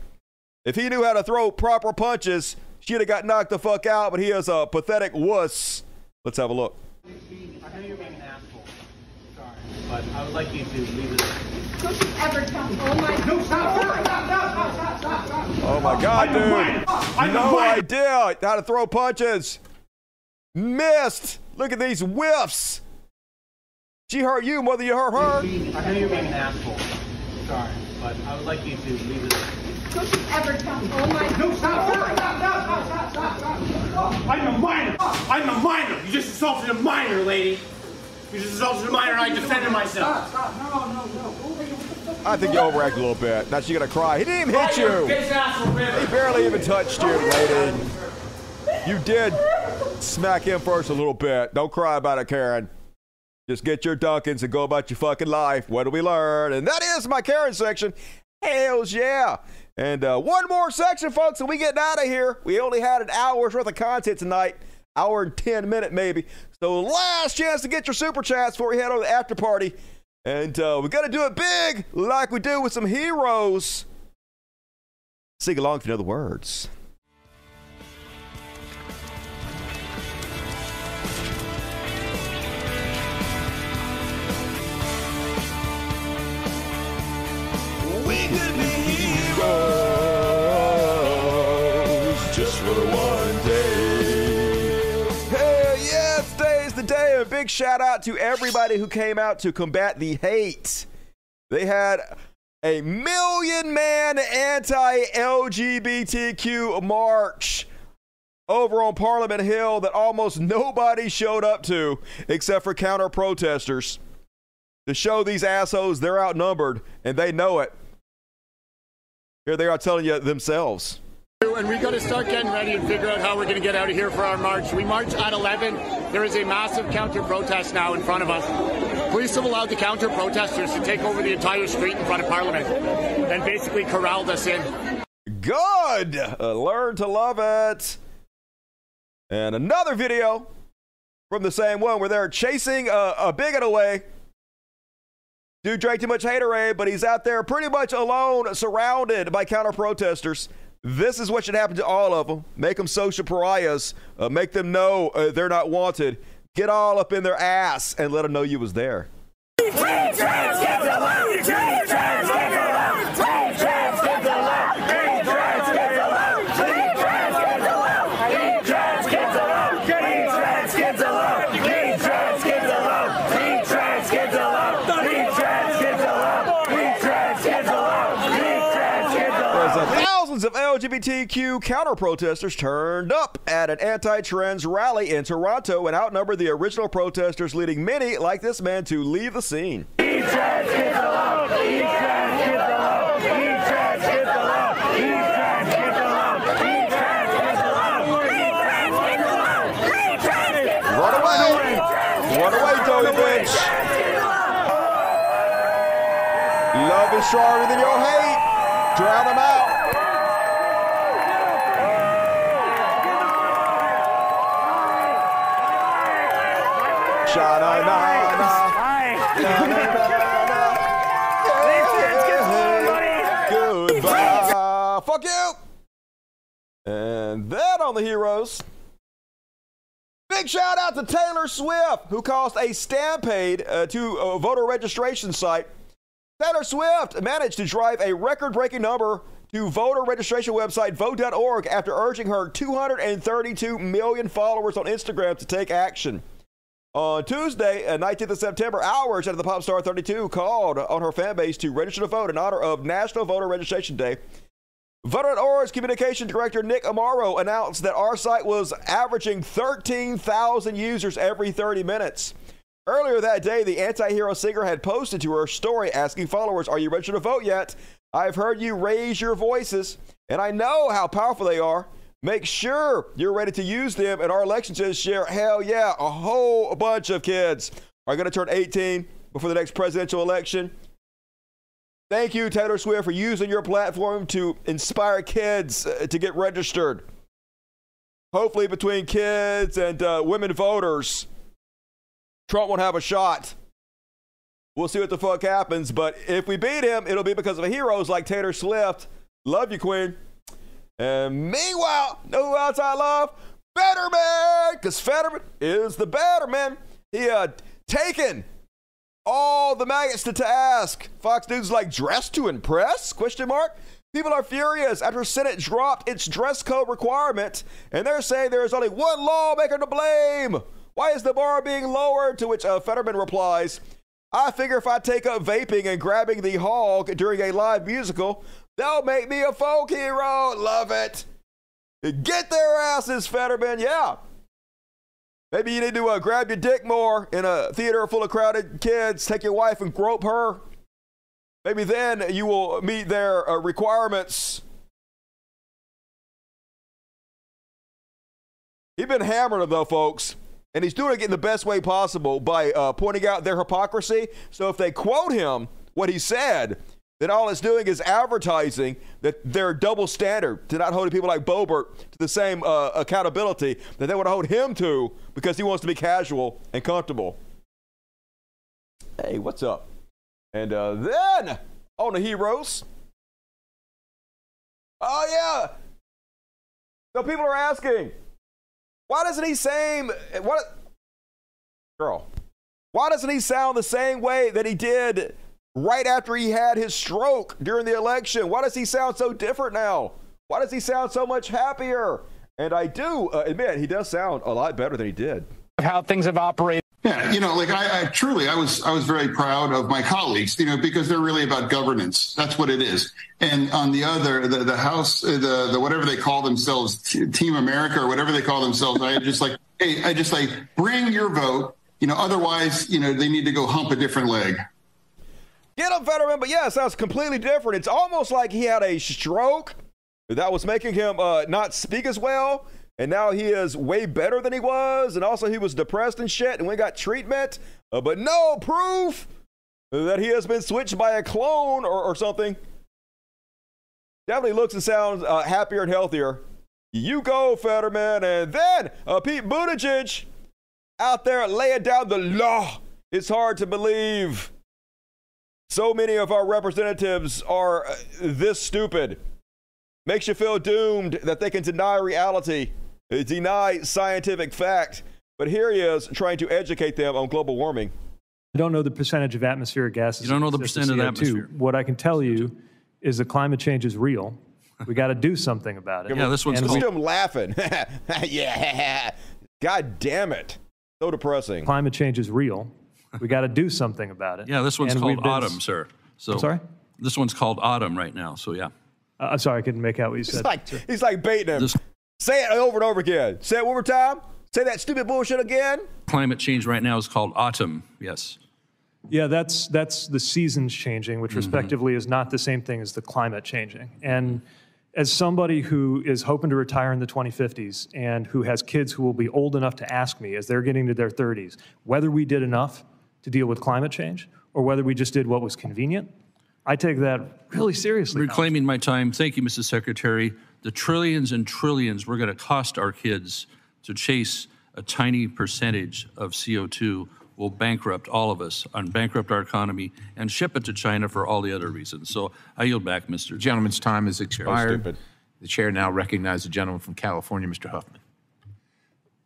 [SPEAKER 1] If he knew how to throw proper punches, she'd have got knocked the fuck out, but he is a pathetic wuss. Let's have a look.
[SPEAKER 25] I know you're being an asshole. Sorry. But I would like you to leave it.
[SPEAKER 24] Don't you ever tell me. Oh my No, stop, stop, stop, stop, stop, stop.
[SPEAKER 1] Oh my God,
[SPEAKER 24] I'm
[SPEAKER 1] dude.
[SPEAKER 24] I'm
[SPEAKER 1] No
[SPEAKER 24] quiet.
[SPEAKER 1] idea how to throw punches. Missed. Look at these whiffs. She hurt you more than you hurt her.
[SPEAKER 25] I know you're being an asshole. Sorry, but I would like you to leave it.
[SPEAKER 18] Don't you ever tell me. Oh my
[SPEAKER 25] No, stop, stop, stop, stop, stop, stop, stop. I'm a minor. I'm a minor. You just assaulted a minor, lady. You just assaulted a minor and I defended myself. Stop, stop. No, no, no.
[SPEAKER 1] I think you overacted a little bit. Now she's gonna cry. He didn't even hit
[SPEAKER 25] you
[SPEAKER 1] you.
[SPEAKER 25] bitch asshole, man.
[SPEAKER 1] He barely even touched you, lady. You did smack him first a little bit. Don't cry about it, Karen. Just get your Dunkins and go about your fucking life. What do we learn? And that is my Karen section. Hells yeah. And uh, one more section, folks, and we get out of here. We only had an hour's worth of content tonight. Hour and 10 minute maybe. So last chance to get your super chats before we head over to the after party. And uh, we got to do it big like we do with some heroes. Sing along if you know the words.
[SPEAKER 26] We could be heroes
[SPEAKER 1] A big shout out to everybody who came out to combat the hate. They had a million man anti LGBTQ march over on Parliament Hill that almost nobody showed up to except for counter protesters to show these assholes they're outnumbered and they know it. Here they are telling you themselves.
[SPEAKER 27] And we got to start getting ready and figure out how we're going to get out of here for our march. We march at 11. There is a massive counter protest now in front of us. Police have allowed the counter protesters to take over the entire street in front of Parliament and basically corralled us in.
[SPEAKER 1] Good. Uh, learn to love it. And another video from the same one where they're chasing a, a bigot away. Dude drank too much haterade, but he's out there pretty much alone, surrounded by counter protesters. This is what should happen to all of them. Make them social pariahs. Uh, make them know uh, they're not wanted. Get all up in their ass and let them know you was there. There's LGBTQ counter protesters turned up at an anti trans rally in Toronto and outnumbered the original protesters, leading many, like this man, to leave the scene. Run away! Run away, Toby bitch! Love is stronger than your hate. Drown them out. Goodbye. Fuck you. And that on the heroes. Big shout out to Taylor Swift, who caused a stampede uh, to a voter registration site. Taylor Swift managed to drive a record breaking number to voter registration website vote.org after urging her 232 million followers on Instagram to take action. On Tuesday, uh, 19th of September, hours after the pop star 32 called on her fan base to register to vote in honor of National Voter Registration Day, Veteran Voter.org's communication director Nick Amaro announced that our site was averaging 13,000 users every 30 minutes. Earlier that day, the anti hero singer had posted to her story asking followers, Are you registered to vote yet? I've heard you raise your voices, and I know how powerful they are. Make sure you're ready to use them. And our election says, share, hell yeah, a whole bunch of kids are going to turn 18 before the next presidential election. Thank you, Taylor Swift, for using your platform to inspire kids uh, to get registered. Hopefully, between kids and uh, women voters, Trump won't have a shot. We'll see what the fuck happens. But if we beat him, it'll be because of heroes like Taylor Swift. Love you, Queen. And meanwhile, no I love? Betterman, because Fetterman is the better man. He uh taken all the maggots to task. Fox News like dressed to impress? Question mark. People are furious after Senate dropped its dress code requirement, and they're saying there is only one lawmaker to blame. Why is the bar being lowered? To which uh, Fetterman replies, I figure if I take up vaping and grabbing the hog during a live musical, they'll make me a folk hero. Love it. Get their asses, Fetterman. Yeah. Maybe you need to uh, grab your dick more in a theater full of crowded kids, take your wife and grope her. Maybe then you will meet their uh, requirements. He's been hammering them, though, folks. And he's doing it in the best way possible by uh, pointing out their hypocrisy. So if they quote him, what he said, then all it's doing is advertising that they're double standard to not holding people like Boebert to the same uh, accountability that they want to hold him to because he wants to be casual and comfortable. Hey, what's up? And uh, then on the heroes. Oh, yeah. So people are asking, why doesn't he same what girl? Why doesn't he sound the same way that he did right after he had his stroke during the election? Why does he sound so different now? Why does he sound so much happier? And I do uh, admit he does sound a lot better than he did.
[SPEAKER 28] How things have operated.
[SPEAKER 29] Yeah, you know, like I, I, truly, I was, I was very proud of my colleagues, you know, because they're really about governance. That's what it is. And on the other, the, the House, uh, the, the whatever they call themselves, Team America or whatever they call themselves, I just like, hey, I just like bring your vote. You know, otherwise, you know, they need to go hump a different leg.
[SPEAKER 1] Get him, Fetterman. But yeah, it sounds completely different. It's almost like he had a stroke that was making him uh, not speak as well and now he is way better than he was. And also, he was depressed and shit, and we got treatment, uh, but no proof that he has been switched by a clone or, or something. Definitely looks and sounds uh, happier and healthier. You go, Fetterman. And then uh, Pete Buttigieg out there laying down the law. It's hard to believe. So many of our representatives are uh, this stupid. Makes you feel doomed that they can deny reality deny scientific fact. But here he is trying to educate them on global warming.
[SPEAKER 30] I don't know the percentage of atmospheric gases.
[SPEAKER 31] You don't know the percent of the atmosphere.
[SPEAKER 30] What I can tell you is that climate change is real. We got to do something about it.
[SPEAKER 31] Yeah, this one's
[SPEAKER 1] and
[SPEAKER 31] called.
[SPEAKER 1] him laughing. yeah. God damn it. So depressing.
[SPEAKER 30] Climate change is real. We got to do something about it.
[SPEAKER 31] Yeah, this one's
[SPEAKER 30] And
[SPEAKER 31] called
[SPEAKER 30] we've been-
[SPEAKER 31] autumn, sir. So
[SPEAKER 30] I'm sorry?
[SPEAKER 31] This one's called autumn right now. So yeah.
[SPEAKER 30] Uh, I'm sorry, I couldn't make out what you
[SPEAKER 1] He's
[SPEAKER 30] said.
[SPEAKER 1] like, he's like baiting him.
[SPEAKER 31] This-
[SPEAKER 1] Say it over and over again. Say it one more time. Say that stupid bullshit again.
[SPEAKER 31] Climate change right now is called autumn. Yes.
[SPEAKER 30] Yeah, that's that's the seasons changing, which
[SPEAKER 31] Mhm.
[SPEAKER 30] respectively is not the same thing as the climate changing. And as somebody who is hoping to retire in the 2050s and who has kids who will be old enough to ask me as they're getting to their 30s whether we did enough to deal with climate change or whether we just did what was convenient, I take that really seriously.
[SPEAKER 31] Reclaiming my time. Thank you, Mrs. Secretary. The trillions and trillions we're going to cost our kids to chase a tiny percentage of CO2 will bankrupt all of us and bankrupt our economy and ship it to China for all the other reasons. So I yield back, Mr.
[SPEAKER 32] Gentleman's time has expired.
[SPEAKER 31] stupid.
[SPEAKER 32] The chair now recognizes the gentleman from California, Mr. Huffman.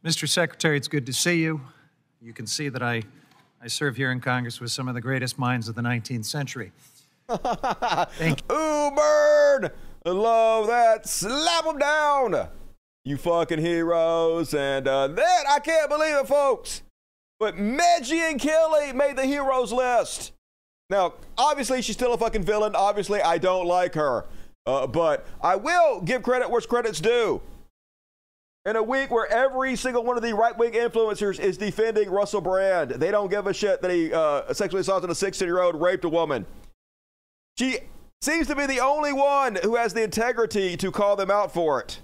[SPEAKER 33] Mr. Secretary, it's good to see you. You can see that I, I serve here in Congress with some of the greatest minds of the 19th century. Thank you.
[SPEAKER 1] Ooh, bird. Love that. Slap them down. You fucking heroes. And uh, then, I can't believe it, folks. But Megyn Kelly made the heroes list. Now, obviously, she's still a fucking villain. Obviously, I don't like her. Uh, but I will give credit where credit's due. In a week where every single one of the right wing influencers is defending Russell Brand, they don't give a shit that he uh, sexually assaulted a 16 year old, raped a woman. She seems to be the only one who has the integrity to call them out for it.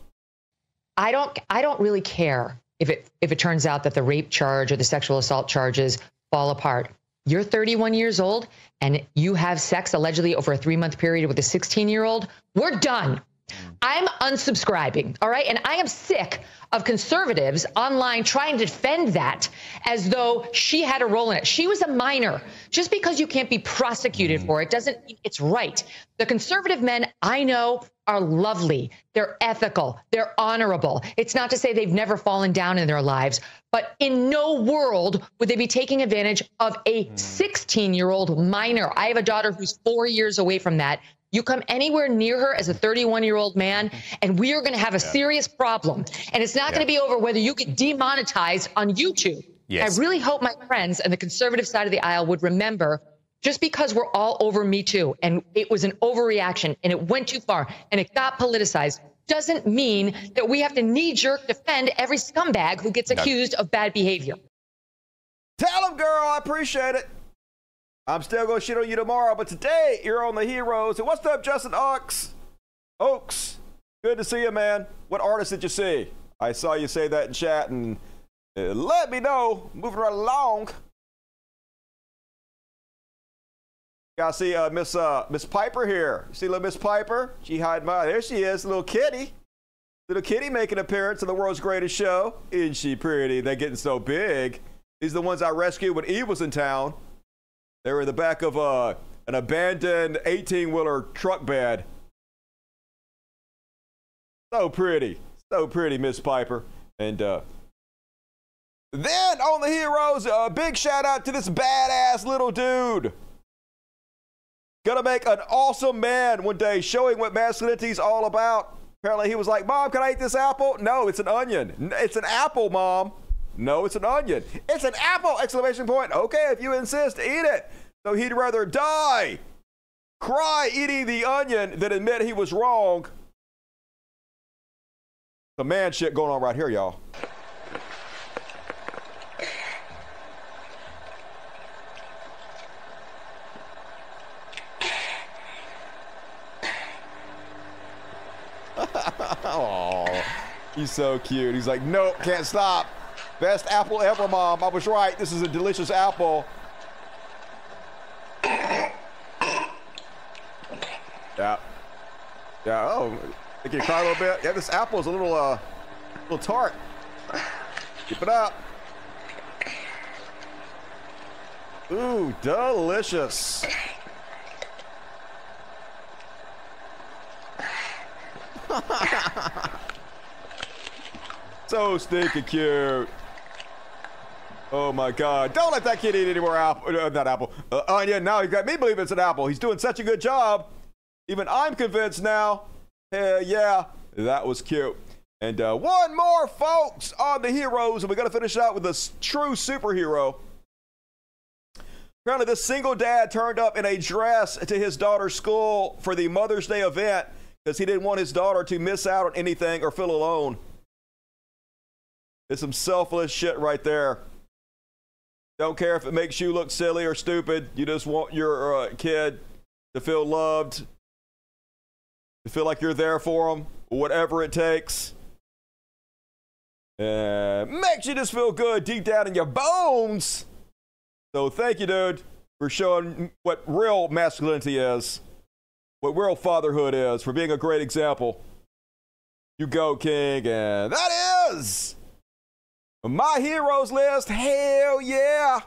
[SPEAKER 34] I don't I don't really care if it if it turns out that the rape charge or the sexual assault charges fall apart. You're 31 years old and you have sex allegedly over a 3-month period with a 16-year-old. We're done. Mm. I'm unsubscribing, all right? And I am sick of conservatives online trying to defend that as though she had a role in it. She was a minor. Just because you can't be prosecuted mm. for it doesn't mean it's right. The conservative men I know are lovely. They're ethical. They're honorable. It's not to say they've never fallen down in their lives, but in no world would they be taking advantage of a mm. 16 year old minor. I have a daughter who's four years away from that. You come anywhere near her as a 31 year old man, mm-hmm. and we are going to have a serious problem. And it's not going to be over whether you get demonetized on YouTube. Yes. I really hope my friends on the conservative side of the aisle would remember just because we're all over Me Too and it was an overreaction and it went too far and it got politicized doesn't mean that we have to knee jerk defend every scumbag who gets accused of bad behavior.
[SPEAKER 1] Tell him, girl. I appreciate it. I'm still to shit on you tomorrow, but today you're on the heroes. And what's up, Justin Oaks? Oaks, good to see you, man. What artist did you see? I saw you say that in chat, and uh, let me know. Moving right along. Gotta see uh, Miss uh, Miss Piper here. See little Miss Piper? She hide my. There she is, little kitty. Little kitty making an appearance on the world's greatest show. Isn't she pretty? They're getting so big. These are the ones I rescued when Eve was in town. They were in the back of uh, an abandoned 18 wheeler truck bed. So pretty. So pretty, Miss Piper. And uh, then on the heroes, a big shout out to this badass little dude. Gonna make an awesome man one day, showing what masculinity's all about. Apparently, he was like, Mom, can I eat this apple? No, it's an onion. It's an apple, Mom. No, it's an onion. It's an apple! Exclamation point. Okay, if you insist, eat it. So he'd rather die, cry eating the onion, than admit he was wrong. The man shit going on right here, y'all. oh, he's so cute. He's like, nope, can't stop. Best apple ever, Mom. I was right. This is a delicious apple. Yeah. Yeah. Oh, think you cry a little bit. Yeah, this apple is a little, uh, little tart. Keep it up. Ooh, delicious. so stinking cute. Oh my God! Don't let that kid eat any more apple. Uh, not apple. Uh, onion. Now he got me believe it's an apple. He's doing such a good job. Even I'm convinced now. Hell yeah, that was cute. And uh, one more, folks, on the heroes, and we're gonna finish out with a true superhero. Apparently, this single dad turned up in a dress to his daughter's school for the Mother's Day event because he didn't want his daughter to miss out on anything or feel alone. It's some selfless shit right there. Don't care if it makes you look silly or stupid. You just want your uh, kid to feel loved, to feel like you're there for them, whatever it takes. Makes you just feel good deep down in your bones. So thank you, dude, for showing what real masculinity is, what real fatherhood is, for being a great example. You go, King, and that is my heroes list. Hell yeah!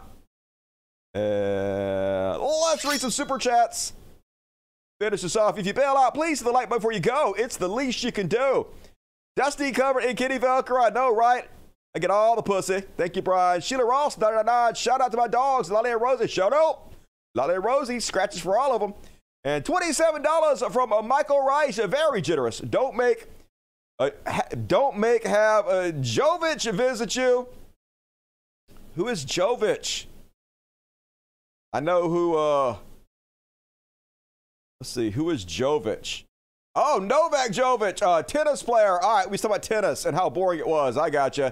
[SPEAKER 1] Uh, let's read some super chats. Finish this off. If you bail out, please hit the like button before you go. It's the least you can do. Dusty covered in Kitty Velcro. I know, right? I get all the pussy. Thank you, Brian. Sheila Ross, 999. Shout out to my dogs, Lolly and Rosie. Shout out. Lolly and Rosie, scratches for all of them. And $27 from Michael Rice. Very generous. Don't make uh, ha- don't make have uh, Jovich visit you. Who is Jovich? I know who. Uh, let's see. Who is Jovich? Oh, Novak Jovic, uh, tennis player. All right, we talking about tennis and how boring it was. I got you.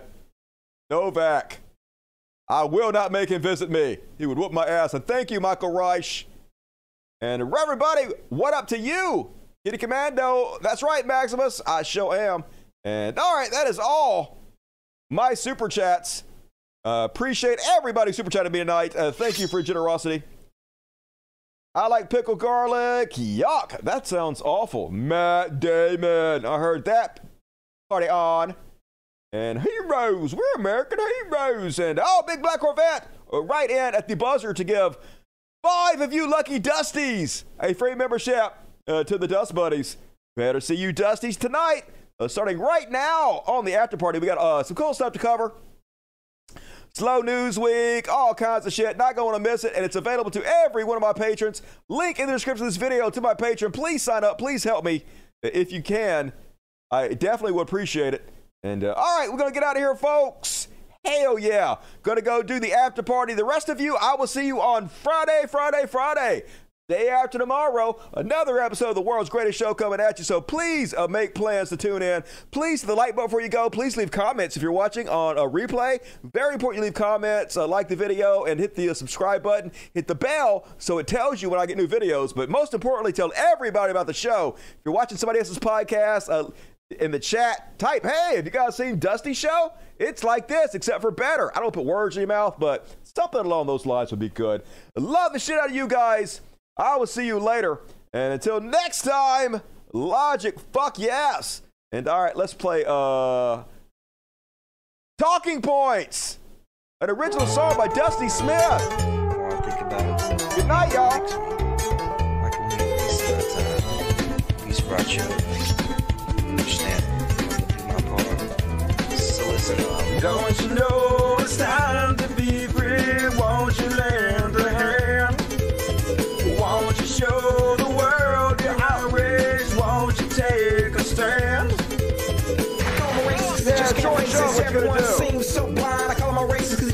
[SPEAKER 1] Novak. I will not make him visit me. He would whoop my ass. And thank you, Michael Reich. And everybody, what up to you? Kitty Commando. That's right, Maximus. I sure am. And all right, that is all my super chats. Uh, appreciate everybody super chatting me tonight. Uh, thank you for your generosity. I like pickled garlic. Yuck. That sounds awful. Matt Damon. I heard that. Party on. And heroes. We're American heroes. And oh, Big Black Corvette. uh, Right in at the buzzer to give five of you lucky Dusties a free membership uh, to the Dust Buddies. Better see you Dusties tonight. Uh, starting right now on the after party. We got uh, some cool stuff to cover. Slow News Week, all kinds of shit. Not going to miss it. And it's available to every one of my patrons. Link in the description of this video to my Patreon. Please sign up. Please help me if you can. I definitely would appreciate it. And uh, all right, we're going to get out of here, folks. Hell yeah. Gonna go do the after party. The rest of you, I will see you on Friday, Friday, Friday. Day after tomorrow, another episode of the world's greatest show coming at you. So please uh, make plans to tune in. Please hit the like button before you go. Please leave comments if you're watching on a replay. Very important you leave comments, uh, like the video, and hit the uh, subscribe button. Hit the bell so it tells you when I get new videos. But most importantly, tell everybody about the show. If you're watching somebody else's podcast, uh, in the chat, type, hey, have you guys seen Dusty Show? It's like this, except for better. I don't put words in your mouth, but something along those lines would be good. Love the shit out of you guys. I will see you later. And until next time, Logic, fuck yes. And all right, let's play uh Talking Points. An original song by Dusty Smith. Good night, y'all.
[SPEAKER 26] Don't you know it's time to be free? Won't you lend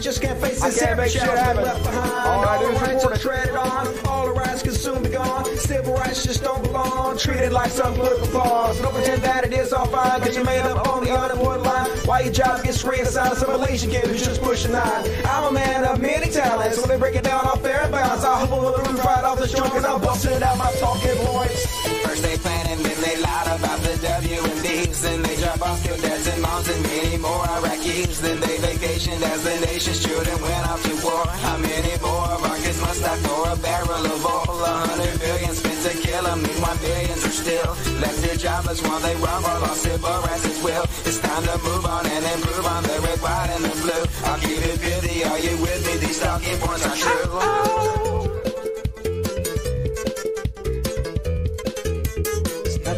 [SPEAKER 28] just can't face I this.
[SPEAKER 1] can't
[SPEAKER 28] Every
[SPEAKER 1] make shit
[SPEAKER 28] child's
[SPEAKER 1] happen.
[SPEAKER 28] left behind.
[SPEAKER 1] All I do
[SPEAKER 28] All
[SPEAKER 1] is
[SPEAKER 28] the rights
[SPEAKER 1] report
[SPEAKER 28] are treaded on. All the rights can soon be gone. Civil rights just don't belong. Treated like some political pause. So don't pretend that it is all fine because you made up on the unemployed line. Why your job gets reassigned to some Malaysian kid who's just pushing nine. I'm a man of many talents. When they break it down off fair and balance, I'll hop on the roof right off the joint because I'm busting out my talking points.
[SPEAKER 35] First they plan and then they lied about the W and D's. Then they drop off dads and moms and many more Iraqis. Then they vacationed as the nation's children went off to war. How many more kids must I for a barrel of oil? A hundred billion spent to kill them. Meanwhile, millions are still left here jobless while they run for lost civil rights as well. It's time to move on and improve on the red, white, and the blue. I'll keep it busy. Are you with me? These talking points are true.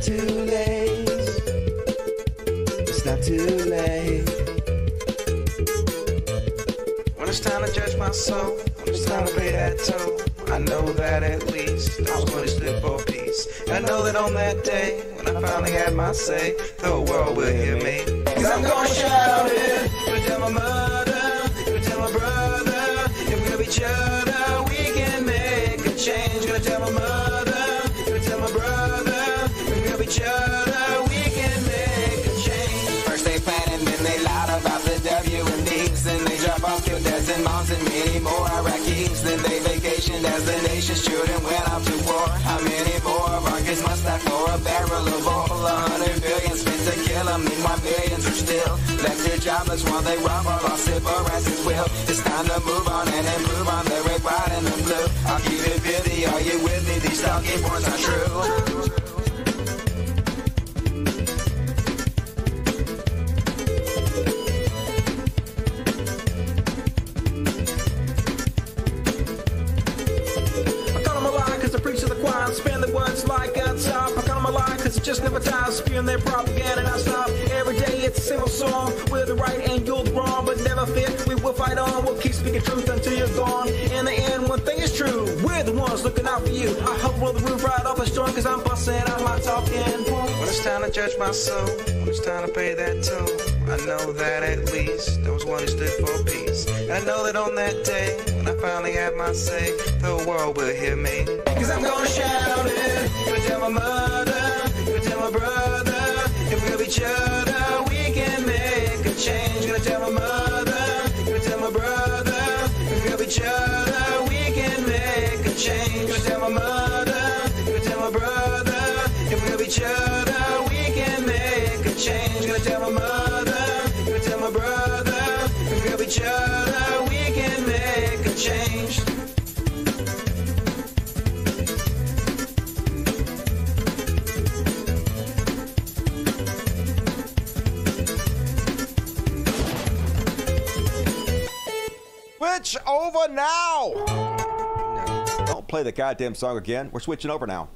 [SPEAKER 28] Too late. It's not too late.
[SPEAKER 35] When it's time to judge my soul, when it's time to pay that toll, I know that at least I was going to slip for peace. And I know that on that day, when I finally had my say, the world will hear me. Cause I'm gonna shout it, gonna tell my mother, gonna tell my brother, if we love each other, we can make a change. Gonna tell my mother, many more Iraqis. Then they vacationed as the nation's children went off to war. How many more of must die for a barrel of oil? A hundred billion spent to kill them. Meanwhile, millions are still left here jobless while they rob our lost civil rights. It's time to move on and improve on the red, white, and the blue. I'll keep it busy. Are you with me? These talking points are true.
[SPEAKER 28] We're the ones looking out for you. I hope roll the roof right off the joint because I'm busting out my talking.
[SPEAKER 35] When it's time to judge my soul, when it's time to pay that toll, I know that at least there was one who stood for peace. And I know that on that day, when I finally have my say, the world will hear me.
[SPEAKER 28] Cause I'm gonna shout it.
[SPEAKER 35] Gonna tell my mother, gonna tell my brother, if we love each other, we can make a change. Gonna tell my mother, gonna tell my brother, if we love each other, change. Gonna tell my mother, gonna tell my brother, if we love each other, we can make a change. Gonna tell my mother, gonna tell my brother, if we love each other, we can make a change.
[SPEAKER 1] Switch over now. Play the goddamn song again. We're switching over now.